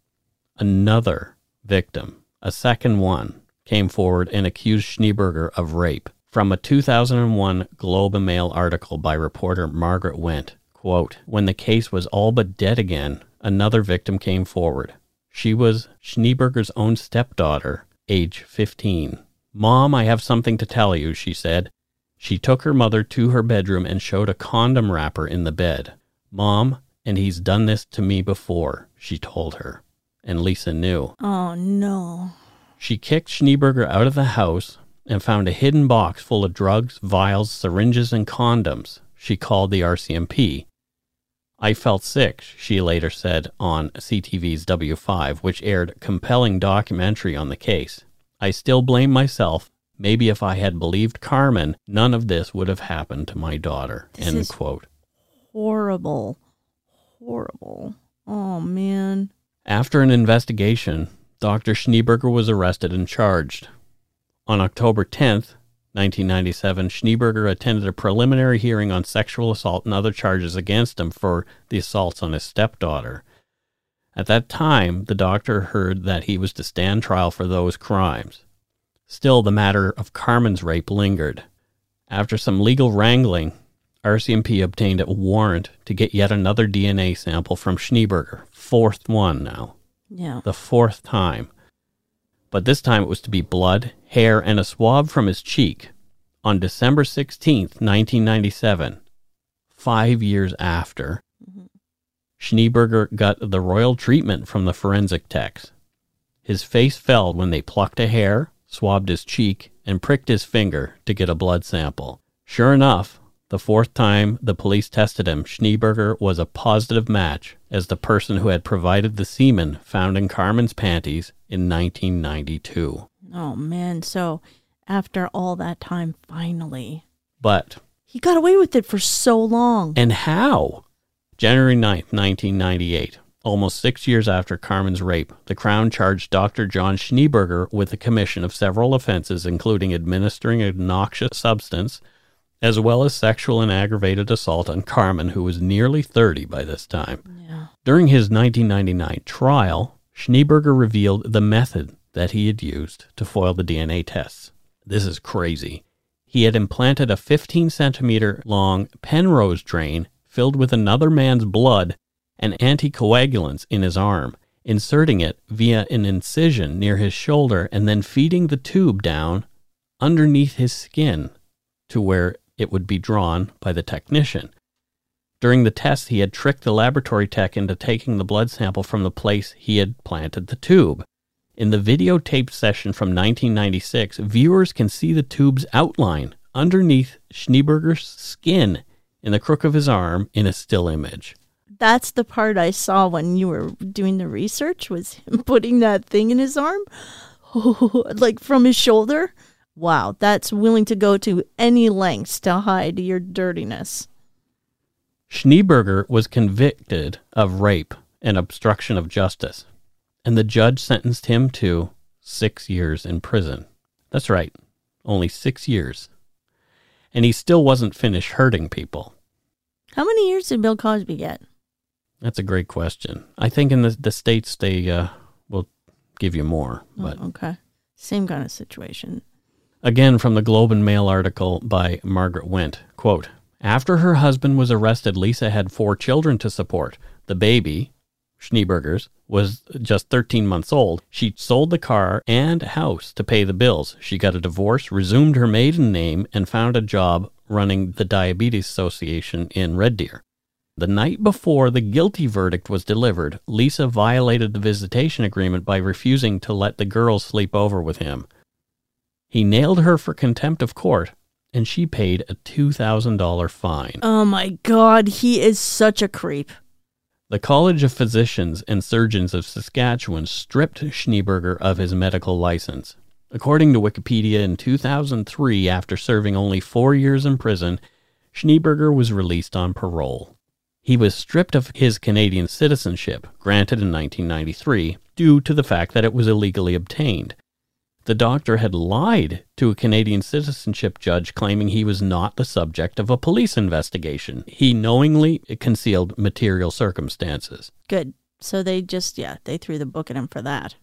Another victim, a second one, came forward and accused Schneeberger of rape. From a 2001 Globe and Mail article by reporter Margaret Wendt, quote, When the case was all but dead again, another victim came forward. She was Schneeberger's own stepdaughter, age 15. Mom, I have something to tell you, she said. She took her mother to her bedroom and showed a condom wrapper in the bed. Mom, and he's done this to me before, she told her. And Lisa knew. Oh no. She kicked Schneeberger out of the house and found a hidden box full of drugs, vials, syringes, and condoms. She called the RCMP. I felt sick, she later said on CTV's W5, which aired a compelling documentary on the case. I still blame myself, Maybe if I had believed Carmen, none of this would have happened to my daughter. This End is- quote. Horrible. Horrible. Oh, man. After an investigation, Dr. Schneeberger was arrested and charged. On October 10th, 1997, Schneeberger attended a preliminary hearing on sexual assault and other charges against him for the assaults on his stepdaughter. At that time, the doctor heard that he was to stand trial for those crimes. Still, the matter of Carmen's rape lingered. After some legal wrangling, RCMP obtained a warrant to get yet another DNA sample from Schneeberger. Fourth one now. Yeah. The fourth time. But this time it was to be blood, hair, and a swab from his cheek on December 16th, 1997, five years after. Mm-hmm. Schneeberger got the royal treatment from the forensic techs. His face fell when they plucked a hair, swabbed his cheek, and pricked his finger to get a blood sample. Sure enough, the fourth time the police tested him, Schneeberger was a positive match as the person who had provided the semen found in Carmen's panties in 1992. Oh, man. So after all that time, finally, But, he got away with it for so long. and how? January 9th, 1998, almost six years after Carmen's rape, the Crown charged Dr. John Schneeberger with the commission of several offenses, including administering a noxious substance, as well as sexual and aggravated assault on Carmen, who was nearly 30 by this time. yeah. During his 1999 trial, Schneeberger revealed the method that he had used to foil the DNA tests. This is crazy. He had implanted a 15 centimeter long Penrose drain filled with another man's blood and anticoagulants in his arm, inserting it via an incision near his shoulder and then feeding the tube down underneath his skin to where it would be drawn by the technician. During the test, he had tricked the laboratory tech into taking the blood sample from the place he had planted the tube. In the videotaped session from 1996, viewers can see the tube's outline underneath Schneeberger's skin in the crook of his arm in a still image. That's the part I saw when you were doing the research was him putting that thing in his arm, like from his shoulder. Wow, that's willing to go to any lengths to hide your dirtiness. Schneeberger was convicted of rape and obstruction of justice, and the judge sentenced him to six years in prison. That's right, only six years. And he still wasn't finished hurting people. How many years did Bill Cosby get? That's a great question. I think in the, the States they uh, will give you more. But oh, okay, same kind of situation. Again, from the Globe and Mail article by Margaret Went, quote, After her husband was arrested, Lisa had four children to support. The baby, Schneeberger's, was just 13 months old. She sold the car and house to pay the bills. She got a divorce, resumed her maiden name, and found a job running the Diabetes Association in Red Deer. The night before the guilty verdict was delivered, Lisa violated the visitation agreement by refusing to let the girls sleep over with him. He nailed her for contempt of court, and she paid a $2,000 fine. Oh my God, he is such a creep. The College of Physicians and Surgeons of Saskatchewan stripped Schneeberger of his medical license. According to Wikipedia, in 2003, after serving only four years in prison, Schneeberger was released on parole. He was stripped of his Canadian citizenship, granted in 1993, due to the fact that it was illegally obtained. The doctor had lied to a Canadian citizenship judge claiming he was not the subject of a police investigation. He knowingly concealed material circumstances. Good. So they just, yeah, they threw the book at him for that.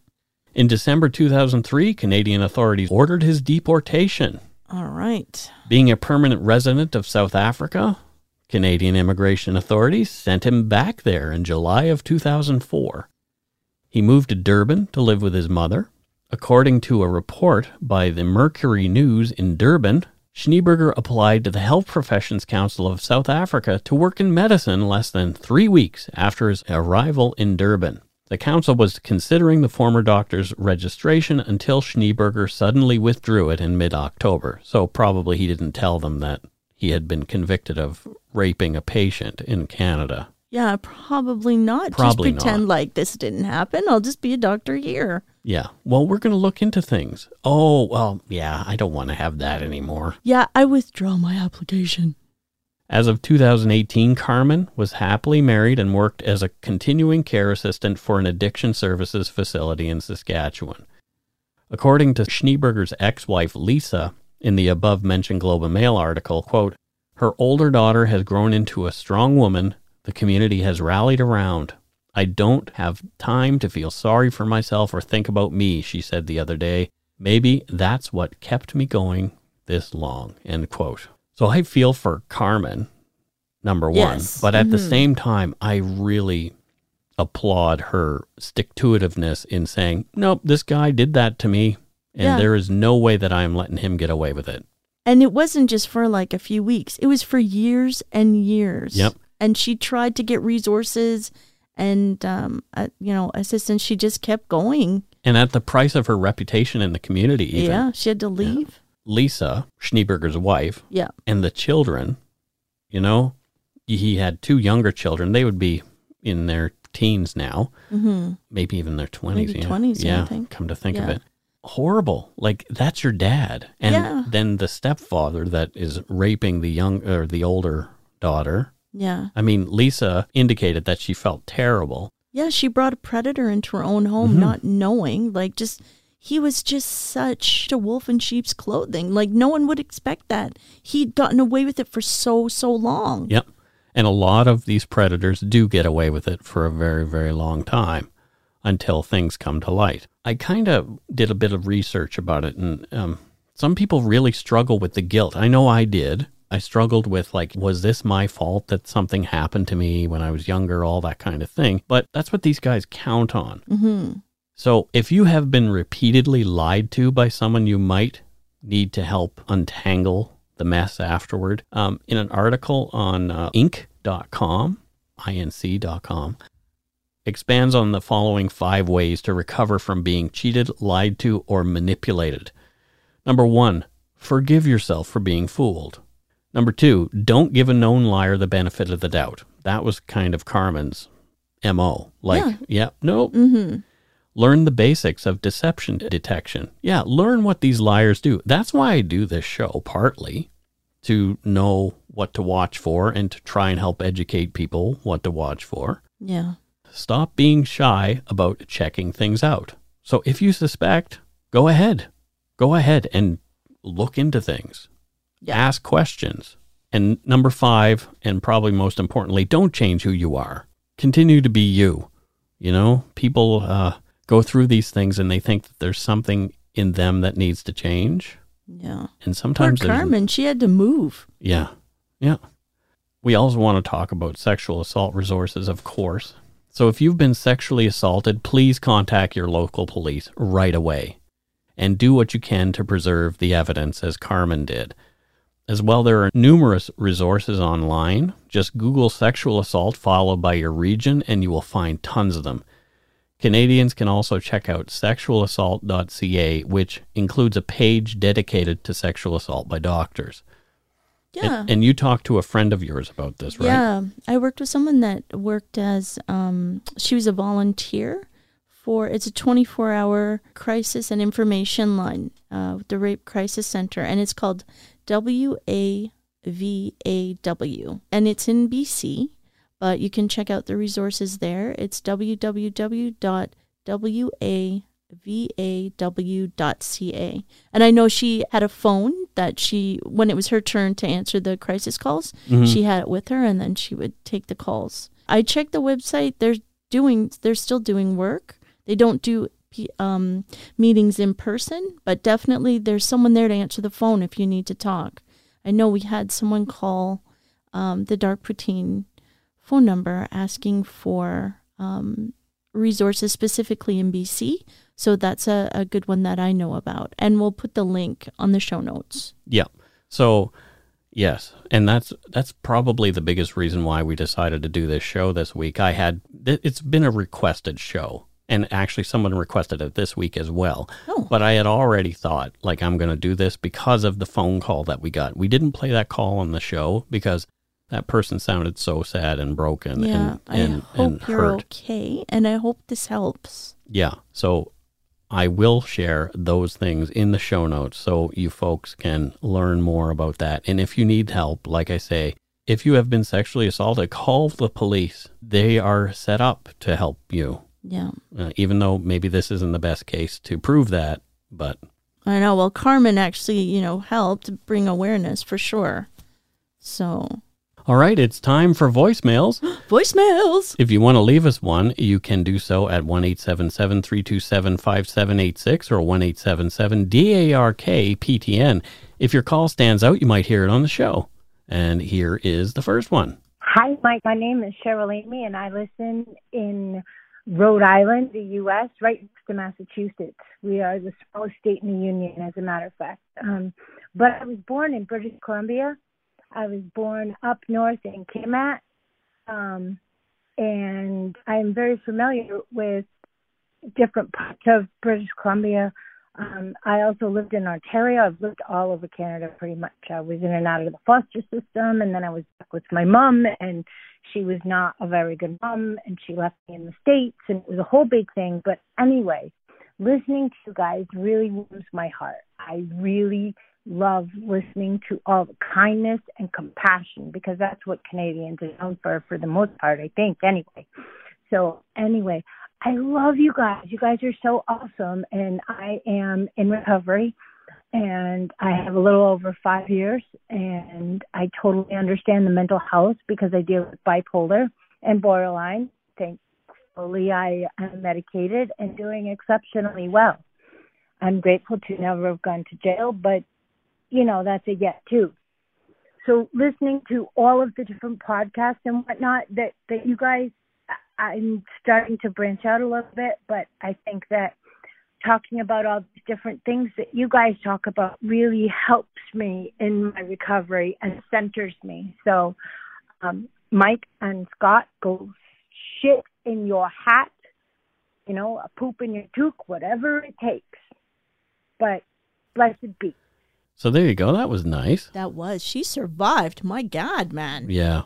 In December 2003, Canadian authorities ordered his deportation. All right. Being a permanent resident of South Africa, Canadian immigration authorities sent him back there in July of 2004. He moved to Durban to live with his mother. According to a report by the Mercury News in Durban, Schneeberger applied to the Health Professions Council of South Africa to work in medicine less than three weeks after his arrival in Durban. The council was considering the former doctor's registration until Schneeberger suddenly withdrew it in mid October, so probably he didn't tell them that he had been convicted of raping a patient in Canada Yeah, probably not. Probably just pretend not. like this didn't happen. I'll just be a doctor here. Yeah. Well, we're going to look into things. Oh, well, yeah, I don't want to have that anymore. Yeah, I withdraw my application. As of 2018, Carmen was happily married and worked as a continuing care assistant for an addiction services facility in Saskatchewan. According to Schneeberger's ex-wife Lisa in the above mentioned Globe and Mail article, quote, her older daughter has grown into a strong woman the community has rallied around. I don't have time to feel sorry for myself or think about me, she said the other day. Maybe that's what kept me going this long. End quote. So I feel for Carmen, number one. Yes. But at the mm-hmm. same time, I really applaud her stick to itiveness in saying, Nope, this guy did that to me. And Yeah. there is no way that I'm letting him get away with it. And it wasn't just for like a few weeks, it was for years and years. Yep. And she tried to get resources and, um, uh, you know, assistance. She just kept going. And at the price of her reputation in the community, even. Yeah, she had to leave. Lisa, Schneeberger's wife, Yeah. and the children, you know, he had two younger children. They would be in their teens now, Mm-hmm. maybe even their 20s. Maybe yeah. 20s, yeah, I yeah, think. come to think of it. Horrible. Like, that's your dad. And Yeah. then the stepfather that is raping the young or the older daughter. Yeah. I mean, Lisa indicated that she felt terrible. Yeah, she brought a predator into her own home, Mhm. not knowing. Like, just he was just such a wolf in sheep's clothing. Like, no one would expect that. He'd gotten away with it for so, so long. Yep. And a lot of these predators do get away with it for a very, very long time until things come to light. I kind of did a bit of research about it, and um, some people really struggle with the guilt. I know I did. I struggled with, like, was this my fault that something happened to me when I was younger, all that kind of thing. But that's what these guys count on. Mm-hmm. So if you have been repeatedly lied to by someone, you might need to help untangle the mess afterward. Um, in an article on uh, Inc.com, inc.com, expands on the following five ways to recover from being cheated, lied to, or manipulated. Number one, forgive yourself for being fooled. Number two, don't give a known liar the benefit of the doubt. That was kind of Carmen's MO. Like, Yeah. yeah, no, Mm-hmm. learn the basics of deception detection. Yeah, learn what these liars do. That's why I do this show, partly to know what to watch for and to try and help educate people what to watch for. Yeah. Stop being shy about checking things out. So if you suspect, go ahead. Go ahead and look into things. Yeah. Ask questions. And number five, and probably most importantly, don't change who you are. Continue to be you. You know, people uh, go through these things and they think that there's something in them that needs to change. Yeah. And sometimes there's- Carmen, she had to move. yeah. Yeah. We also want to talk about sexual assault resources, of course. So if you've been sexually assaulted, please contact your local police right away and do what you can to preserve the evidence, as Carmen did. As well, there are numerous resources online. Just Google sexual assault followed by your region, and you will find tons of them. Canadians can also check out sexualassault.ca, which includes a page dedicated to sexual assault by doctors. Yeah. And, and you talked to a friend of yours about this, right? Yeah, I worked with someone that worked as um, she was a volunteer for it's a 24 hour crisis and information line, uh, the Rape Crisis Center, and it's called WAVAW, and it's in BC, but you can check out the resources there. It's www.wav.ca. And I know she had a phone that she, when it was her turn to answer the crisis calls, Mhm. she had it with her and then she would take the calls. I checked the website. They're doing, they're still doing work. They don't do um, meetings in person, but definitely there's someone there to answer the phone if you need to talk. I know we had someone call um, the Dark Poutine phone number asking for um, resources specifically in BC. So that's a, a good one that I know about. And we'll put the link on the show notes. Yeah. So, yes, and that's that's probably the biggest reason why we decided to do this show this week. I had it's been a requested show, and actually someone requested it this week as well. Oh. But I had already thought like I'm going to do this because of the phone call that we got. We didn't play that call on the show because that person sounded so sad and broken Yeah, and, and, I hope and you're hurt. okay, and I hope this helps. Yeah. So I will share those things in the show notes so you folks can learn more about that. And if you need help, like I say, if you have been sexually assaulted, call the police. They are set up to help you, Yeah, uh, even though maybe this isn't the best case to prove that. But I know. Well, Carmen actually, you know, helped bring awareness for sure. So all right, it's time for voicemails. voicemails. If you want to leave us one, you can do so at 1 327 5786 or 1 877 DARK PTN. If your call stands out, you might hear it on the show. And here is the first one. Hi, Mike. My name is Cheryl Amy, and I listen in Rhode Island, the U.S., right next to Massachusetts. We are the smallest state in the union, as a matter of fact. Um, but I was born in British Columbia. I was born up north in Kitimat, um, and I'm very familiar with different parts of British Columbia. Um, I also lived in Ontario. I've lived all over Canada pretty much. I was in and out of the foster system, and then I was back with my mom, and she was not a very good mom, and she left me in the States, and it was a whole big thing. But anyway, listening to you guys really warms my heart. I really love listening to all the kindness and compassion because that's what Canadians are known for, for the most part, I think, anyway. So, anyway, I love you guys. You guys are so awesome. And I am in recovery and I have a little over five years and I totally understand the mental health because I deal with bipolar and borderline. Thankfully, I am medicated and doing exceptionally well. I'm grateful to never have gone to jail, but you know, that's a yet too. So listening to all of the different podcasts and whatnot that, that you guys I'm starting to branch out a little bit, but I think that talking about all different things that you guys talk about really helps me in my recovery and centers me. So, um, Mike and Scott, go shit in your hat, you know, a poop in your toque, whatever it takes. But blessed be. So there you go. That was nice. That was she survived. My God, man. Yeah.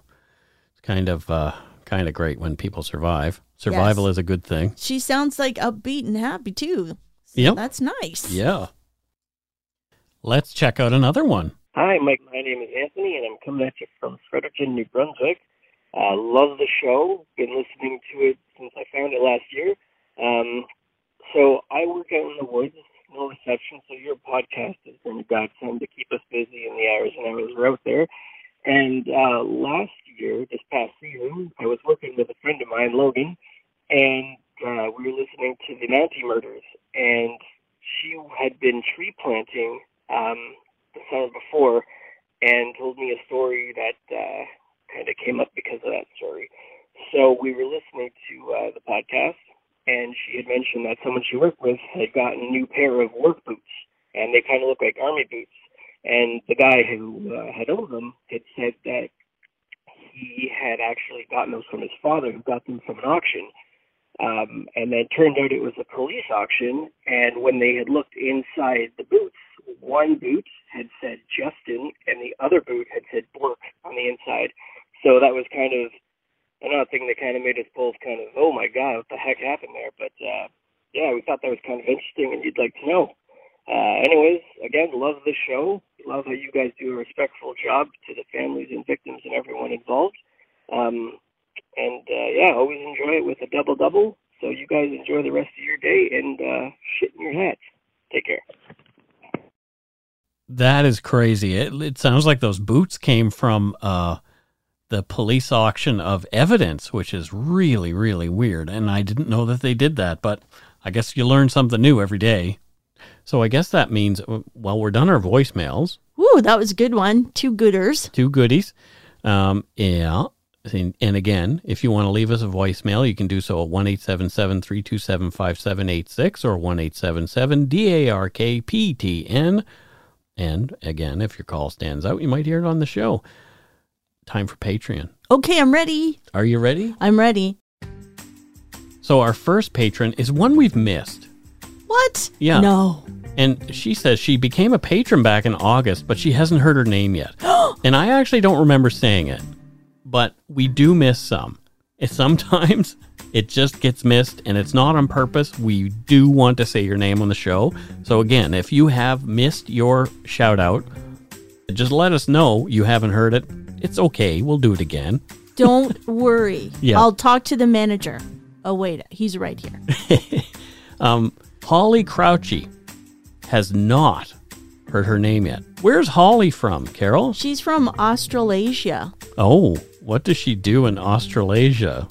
It's kind of uh kind of great when people survive. Survival Yes. is a good thing. She sounds like upbeat and happy too. So Yep. that's nice. Yeah. Let's check out another one. Hi, Mike. My name is Anthony, and I'm coming at you from Fredericton, New Brunswick. Uh, love the show. Been listening to it since I found it last year. Um, so I work out in the woods, no reception. So your podcast has been a godsend to keep us busy in the hours and hours we're out there. And uh, last year, this past season, I was working with a friend of mine, Logan, and uh, we were listening to the Mountie murders. And she had been tree planting um, the summer before and told me a story that uh, kind of came up because of that story. So we were listening to uh, the podcast, and she had mentioned that someone she worked with had gotten a new pair of work boots, and they kind of look like army boots. And the guy who uh, had owned them had said that he had actually gotten those from his father, who got them from an auction. Um, and then turned out it was a police auction. And when they had looked inside the boots, one boot had said Justin, and the other boot had said Bork on the inside. So that was kind of another thing that kind of made us both kind of, oh my god, what the heck happened there? But uh, yeah, we thought that was kind of interesting, and you'd like to know. Uh, anyways, again, love the show. Love how you guys do a respectful job to the families and victims and everyone involved. Um, and uh, yeah, always enjoy it with a double double. So you guys enjoy the rest of your day and uh, shit in your hats. Take care. That is crazy. It, it sounds like those boots came from uh, the police auction of evidence, which is really, really weird. And I didn't know that they did that, but I guess you learn something new every day. So I guess that means, uh, well, we're done our voicemails. Ooh, that was a good one. Two gooders. Two goodies. Um, yeah. And, and again, if you want to leave us a voicemail, you can do so at 1 877 327 5786 or 1 877 DARKPTN. And again, if your call stands out, you might hear it on the show. Time for Patreon. Okay, I'm ready. Are you ready? I'm ready. So, our first patron is one we've missed. What? Yeah. No. And she says she became a patron back in August, but she hasn't heard her name yet. and I actually don't remember saying it. But we do miss some. And sometimes it just gets missed and it's not on purpose. We do want to say your name on the show. So again, if you have missed your shout out, just let us know you haven't heard it. It's okay. We'll do it again. Don't worry. Yeah. I'll talk to the manager. Oh wait, he's right here. Um, Holly Crouchy has not heard her name yet. Where's Holly from, Carol? She's from Australasia. Oh, what does she do in Australasia?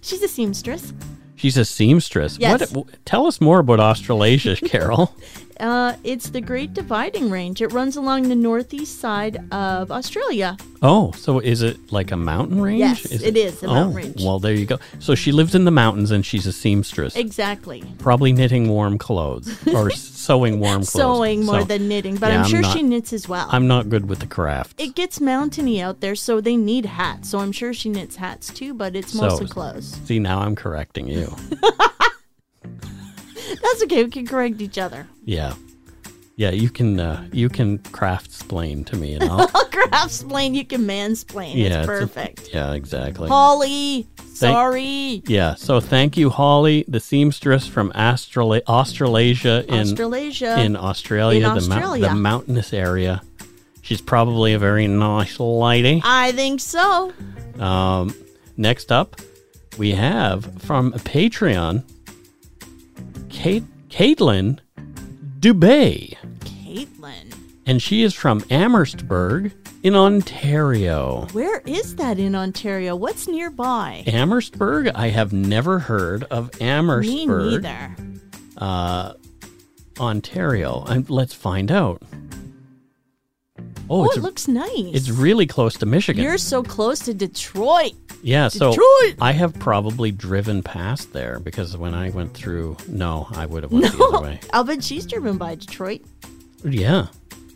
She's a seamstress. She's a seamstress. Yes. What? Tell us more about Australasia, Carol. Uh, it's the Great Dividing Range. It runs along the northeast side of Australia. Oh, so is it like a mountain range? Yes, it is a mountain oh, range. Well, there you go. So she lives in the mountains and she's a seamstress. Exactly. Probably knitting warm clothes or sewing warm clothes. Sewing more So, than knitting, but yeah, I'm sure not- she knits as well. I'm not good with the craft. it gets mountainy out there, so they need hats. So I'm sure she knits hats too, but it's So- mostly clothes. See, now I'm correcting you. That's okay. We can correct each other. yeah. Yeah, you can uh, you can craft splain to me and I'll I'll craftsplain. You can mansplain. Yeah, it's a- perfect. yeah, exactly. Holly, sorry. Yeah, so thank you, Holly, the seamstress from Australa- Australasia in Australasia. in Australia, In the, mou- Australia. the mountainous area. She's probably a very nice lady. I think so. Um, next up, we have from Patreon, Kate Caitlin Dubay, Caitlin. and she is from Amherstburg in Ontario. Where is that in Ontario? What's nearby? Amherstburg, I have never heard of Me Amherstburg. neither. uh, Ontario. And let's find out. Oh, Oh, it looks nice. it's really close to Michigan. You're so close to Detroit. yeah, so Detroit! I have probably driven past there because when I went through, no, I would have went the other way. I'll bet she's driven by Detroit. Yeah.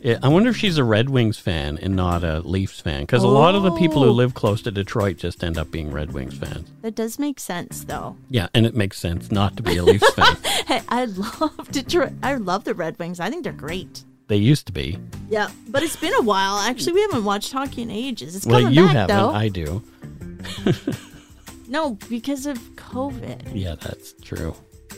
Yeah, I wonder if she's a Red Wings fan and not a Leafs fan because a lot of the people who Oh. live close to Detroit just end up being Red Wings fans. That does make sense, though. Yeah, and it makes sense not to be a Leafs fan. Hey, I love Detroit. I love the Red Wings. I think they're great. They used to be. Yeah, but it's been a while. Actually, we haven't watched hockey in ages. It's well, coming you back, haven't. though. I do. No, because of COVID. Yeah, that's true.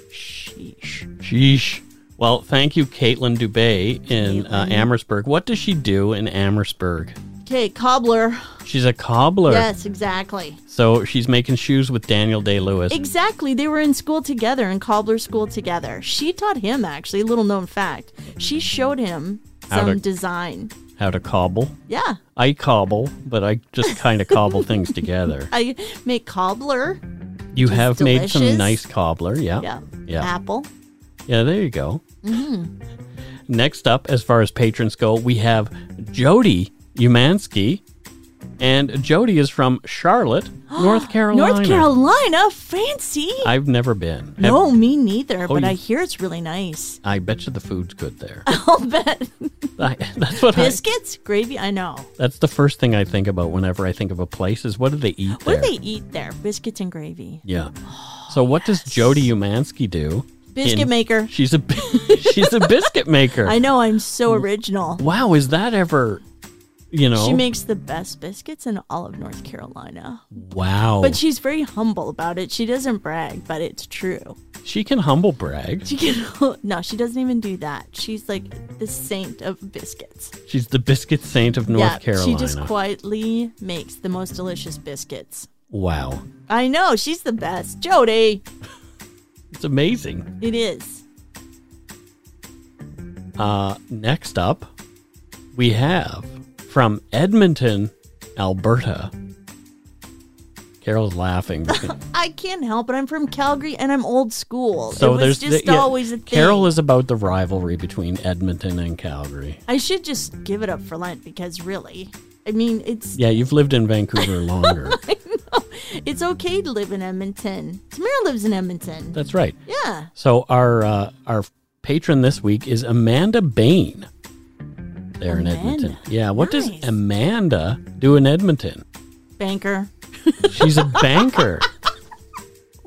Sheesh. Sheesh. Well, thank you, Caitlin Dubay in uh, Amherstburg. What does she do in Amherstburg? Okay, cobbler. She's a cobbler. Yes, exactly. So she's making shoes with Daniel Day Lewis. Exactly. They were in school together, in cobbler school together. She taught him, actually, a little known fact. She showed him How some to- design. How to cobble. Yeah. I cobble, but I just kind of cobble things together. I make cobbler. You have made some nice cobbler. Yeah. Yeah. Yeah. Apple. Yeah, there you go. Mm-hmm. Next up, as far as patrons go, we have Jody Umansky. And Jody is from Charlotte, North Carolina. North Carolina. Fancy. I've never been. Have- no, me neither, oh, but you- I hear it's really nice. I bet you the food's good there. I'll bet. I, that's what I, Biscuits, gravy, I know. That's the first thing I think about whenever I think of a place is what do they eat What there? do they eat there? Biscuits and gravy. Yeah. So what does Jody Umansky do? Biscuit in- maker. She's a she's a biscuit maker. I know, I'm so original. Wow, is that ever you know? She makes the best biscuits in all of North Carolina. wow. But she's very humble about it. She doesn't brag, but it's true. she can humble brag. She can No, she doesn't even do that. She's like the saint of biscuits. She's the biscuit saint of North yeah, Carolina. she just quietly makes the most delicious biscuits. wow. I know, she's the best. Jody, It's amazing. it is. Uh next up, we have from Edmonton, Alberta. Carol's laughing. because- I can't help it. I'm from Calgary and I'm old school. So it was there's just the- yeah, always a thing. Carol is about the rivalry between Edmonton and Calgary. I should just give it up for Lent because really, I mean, it's Yeah, you've lived in Vancouver longer. it's okay to live in Edmonton. Tamara lives in Edmonton. That's right. yeah. So our uh, our patron this week is Amanda Bain. There in Edmonton. Yeah. What Nice. does Amanda do in Edmonton? Banker. She's a banker.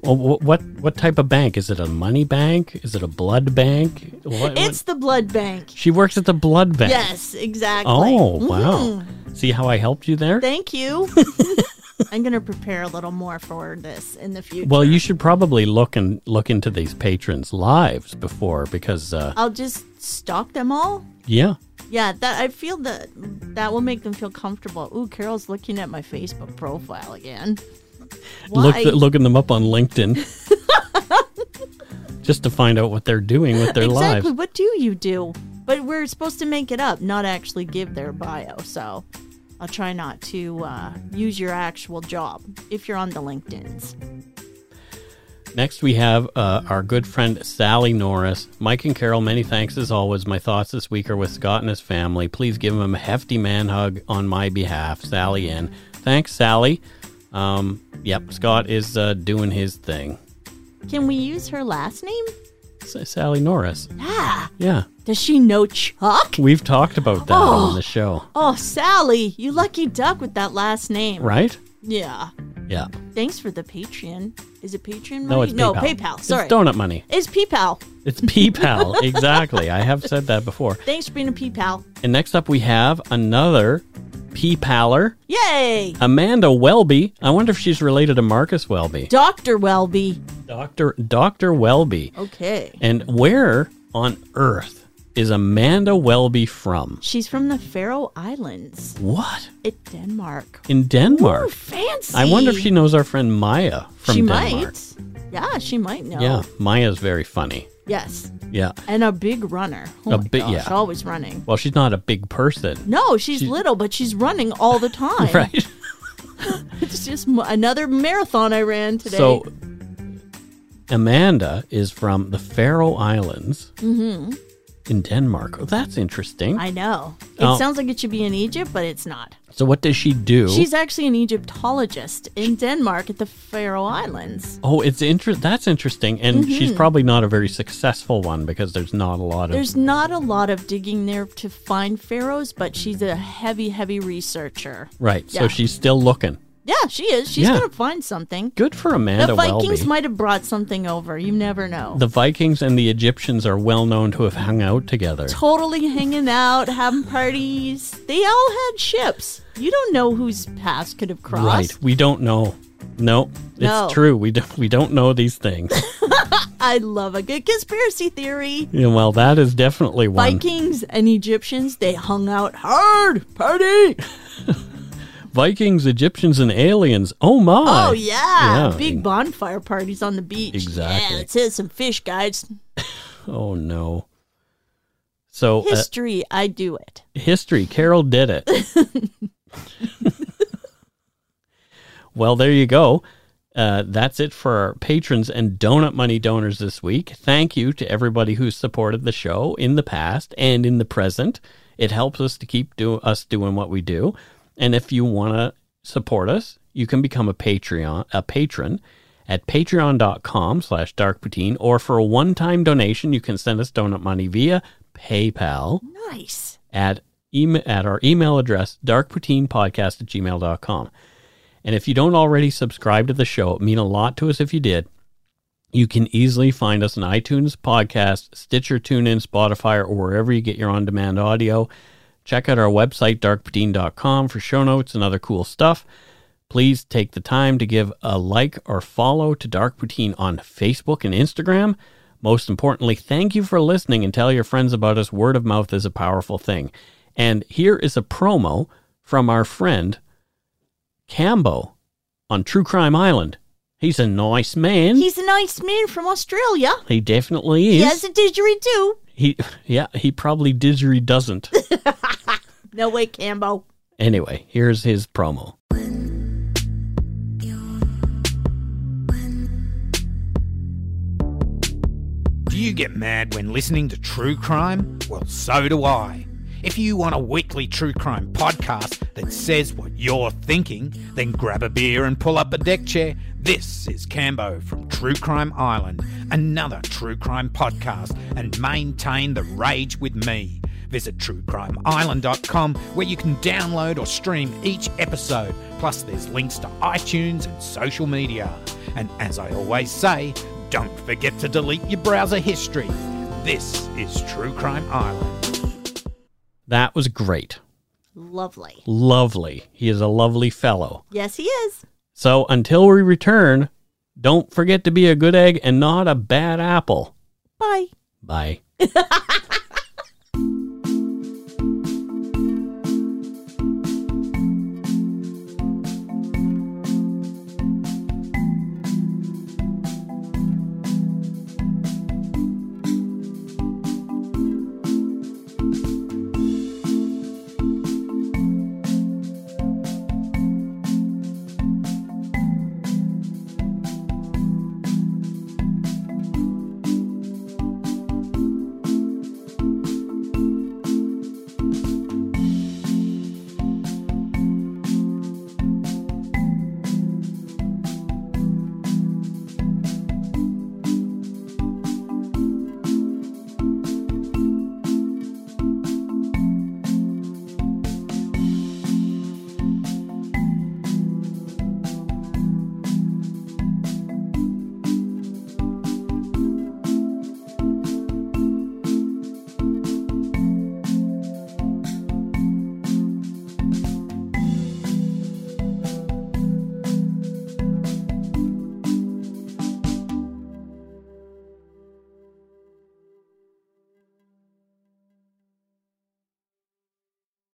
Well, what what type of bank is it? A money bank? Is it a blood bank? What, what- It's the blood bank. She works at the blood bank. Yes, exactly. Oh wow! Mhm. See how I helped you there? Thank you. I'm gonna prepare a little more for this in the future. Well, you should probably look and look into these patrons' lives before because uh, I'll just stalk them all. Yeah, Yeah, that I feel that that will make them feel comfortable. Ooh, Carol's looking at my Facebook profile again. look Why? looking them up on LinkedIn just to find out what they're doing with their exactly. lives. What do you do? But we're supposed to make it up, not actually give their bio. So I'll try not to uh, use your actual job if you're on the LinkedIn's. Next, we have uh, our good friend Sally Norris. Mike and Carol, many thanks as always. My thoughts this week are with Scott and his family. Please give him a hefty man hug on my behalf. Sally in. Thanks, Sally. Um, yep, Scott is uh, doing his thing. Can we use her last name? S- Sally Norris. Ah, Yeah, does she know Chuck? we've talked about that on the show, Oh, Sally, you lucky duck with that last name. right? Yeah. Yeah. Thanks for the Patreon. Is it Patreon? No, money? it's no PayPal. PayPal. Sorry, It's donut money. It's PayPal. It's PayPal. exactly. I have said that before. Thanks for being a PayPal. And next up, we have another PayPaler, Yay, Amanda Welby. I wonder if she's related to Marcus Welby. Doctor Welby. Doctor Doctor Welby. Okay. And where on earth is Amanda Welby from? She's from the Faroe Islands, What? in Denmark. In Denmark. Ooh, fancy. I wonder if she knows our friend Maya from she Denmark. might. Yeah, she might know. Yeah, Maya's very funny. Yes, Yeah. and a big runner. Oh A big- gosh, yeah. always running. Well, she's not a big person. No, she's, little, but she's running all the time. Right. It's just another marathon I ran today. So Amanda is from the Faroe Islands mm-hmm. In Denmark. Oh, that's interesting. Mm-hmm. I know. It Oh. sounds like it should be in Egypt, but it's not. so what does she do? She's actually an Egyptologist in Denmark at the Faroe Islands. oh, it's inter- that's interesting and she's probably not a very successful one because there's not a lot of Mm-hmm. There's not a lot of digging there to find pharaohs, but she's a heavy, heavy researcher. Right. So she's still looking. Yeah, she is. She's Yeah. going to find something. Good for Amanda the Vikings Welby. might have brought something over. You never know. the Vikings and the Egyptians are well known to have hung out together. totally hanging out, having parties. They all had ships. You don't know whose paths could have crossed. Right. We don't know. No, it's No. true. We don't we don't know these things. I love a good conspiracy theory. yeah, well, that is definitely one. Vikings and Egyptians, they hung out hard. Party. Vikings, Egyptians, and aliens. Oh my! Oh, yeah. Yeah. Big bonfire parties on the beach. Exactly. Yeah, let's hit some fish, guys. Oh no. So uh, History, I do it. history. Carol did it. well, there you go. Uh, that's it for our patrons and donut money donors this week. Thank you to everybody who's supported the show in the past and in the present. It helps us to keep do- us doing what we do. And if you want to support us, you can become a Patreon a patron at patreon.com slash darkpoutine or for a one-time donation you can send us donut money via PayPal Nice. at, email, at our email address, darkpoutinepodcast at gmail.com. And if you don't already subscribe to the show, it mean a lot to us if you did. You can easily find us on iTunes, Podcast, Stitcher, TuneIn, Spotify, or wherever you get your on-demand audio. Check out our website, darkpoutine.com, for show notes and other cool stuff. Please take the time to give a like or follow to Dark Poutine on Facebook and Instagram. Most importantly, thank you for listening and tell your friends about us. Word of mouth is a powerful thing. And here is a promo from our friend Cambo on True Crime Island. He's a nice man. He's a nice man from Australia. he definitely He is. has a didgeridoo. He, yeah, he probably didgeridoo doesn't. No way, Cambo. anyway, here's his promo. Do you get mad when listening to true crime? Well, so do I. If you want a weekly true crime podcast that says what you're thinking, then grab a beer and pull up a deck chair. This is Cambo from True Crime Island, another true crime podcast, and maintain the rage with me. Visit truecrimeisland.com where you can download or stream each episode. Plus, there's links to iTunes and social media. And as I always say, don't forget to delete your browser history. This is True Crime Island. That was great. Lovely. Lovely. He is a lovely fellow. Yes, he is. So until we return, don't forget to be a good egg and not a bad apple. Bye. Bye.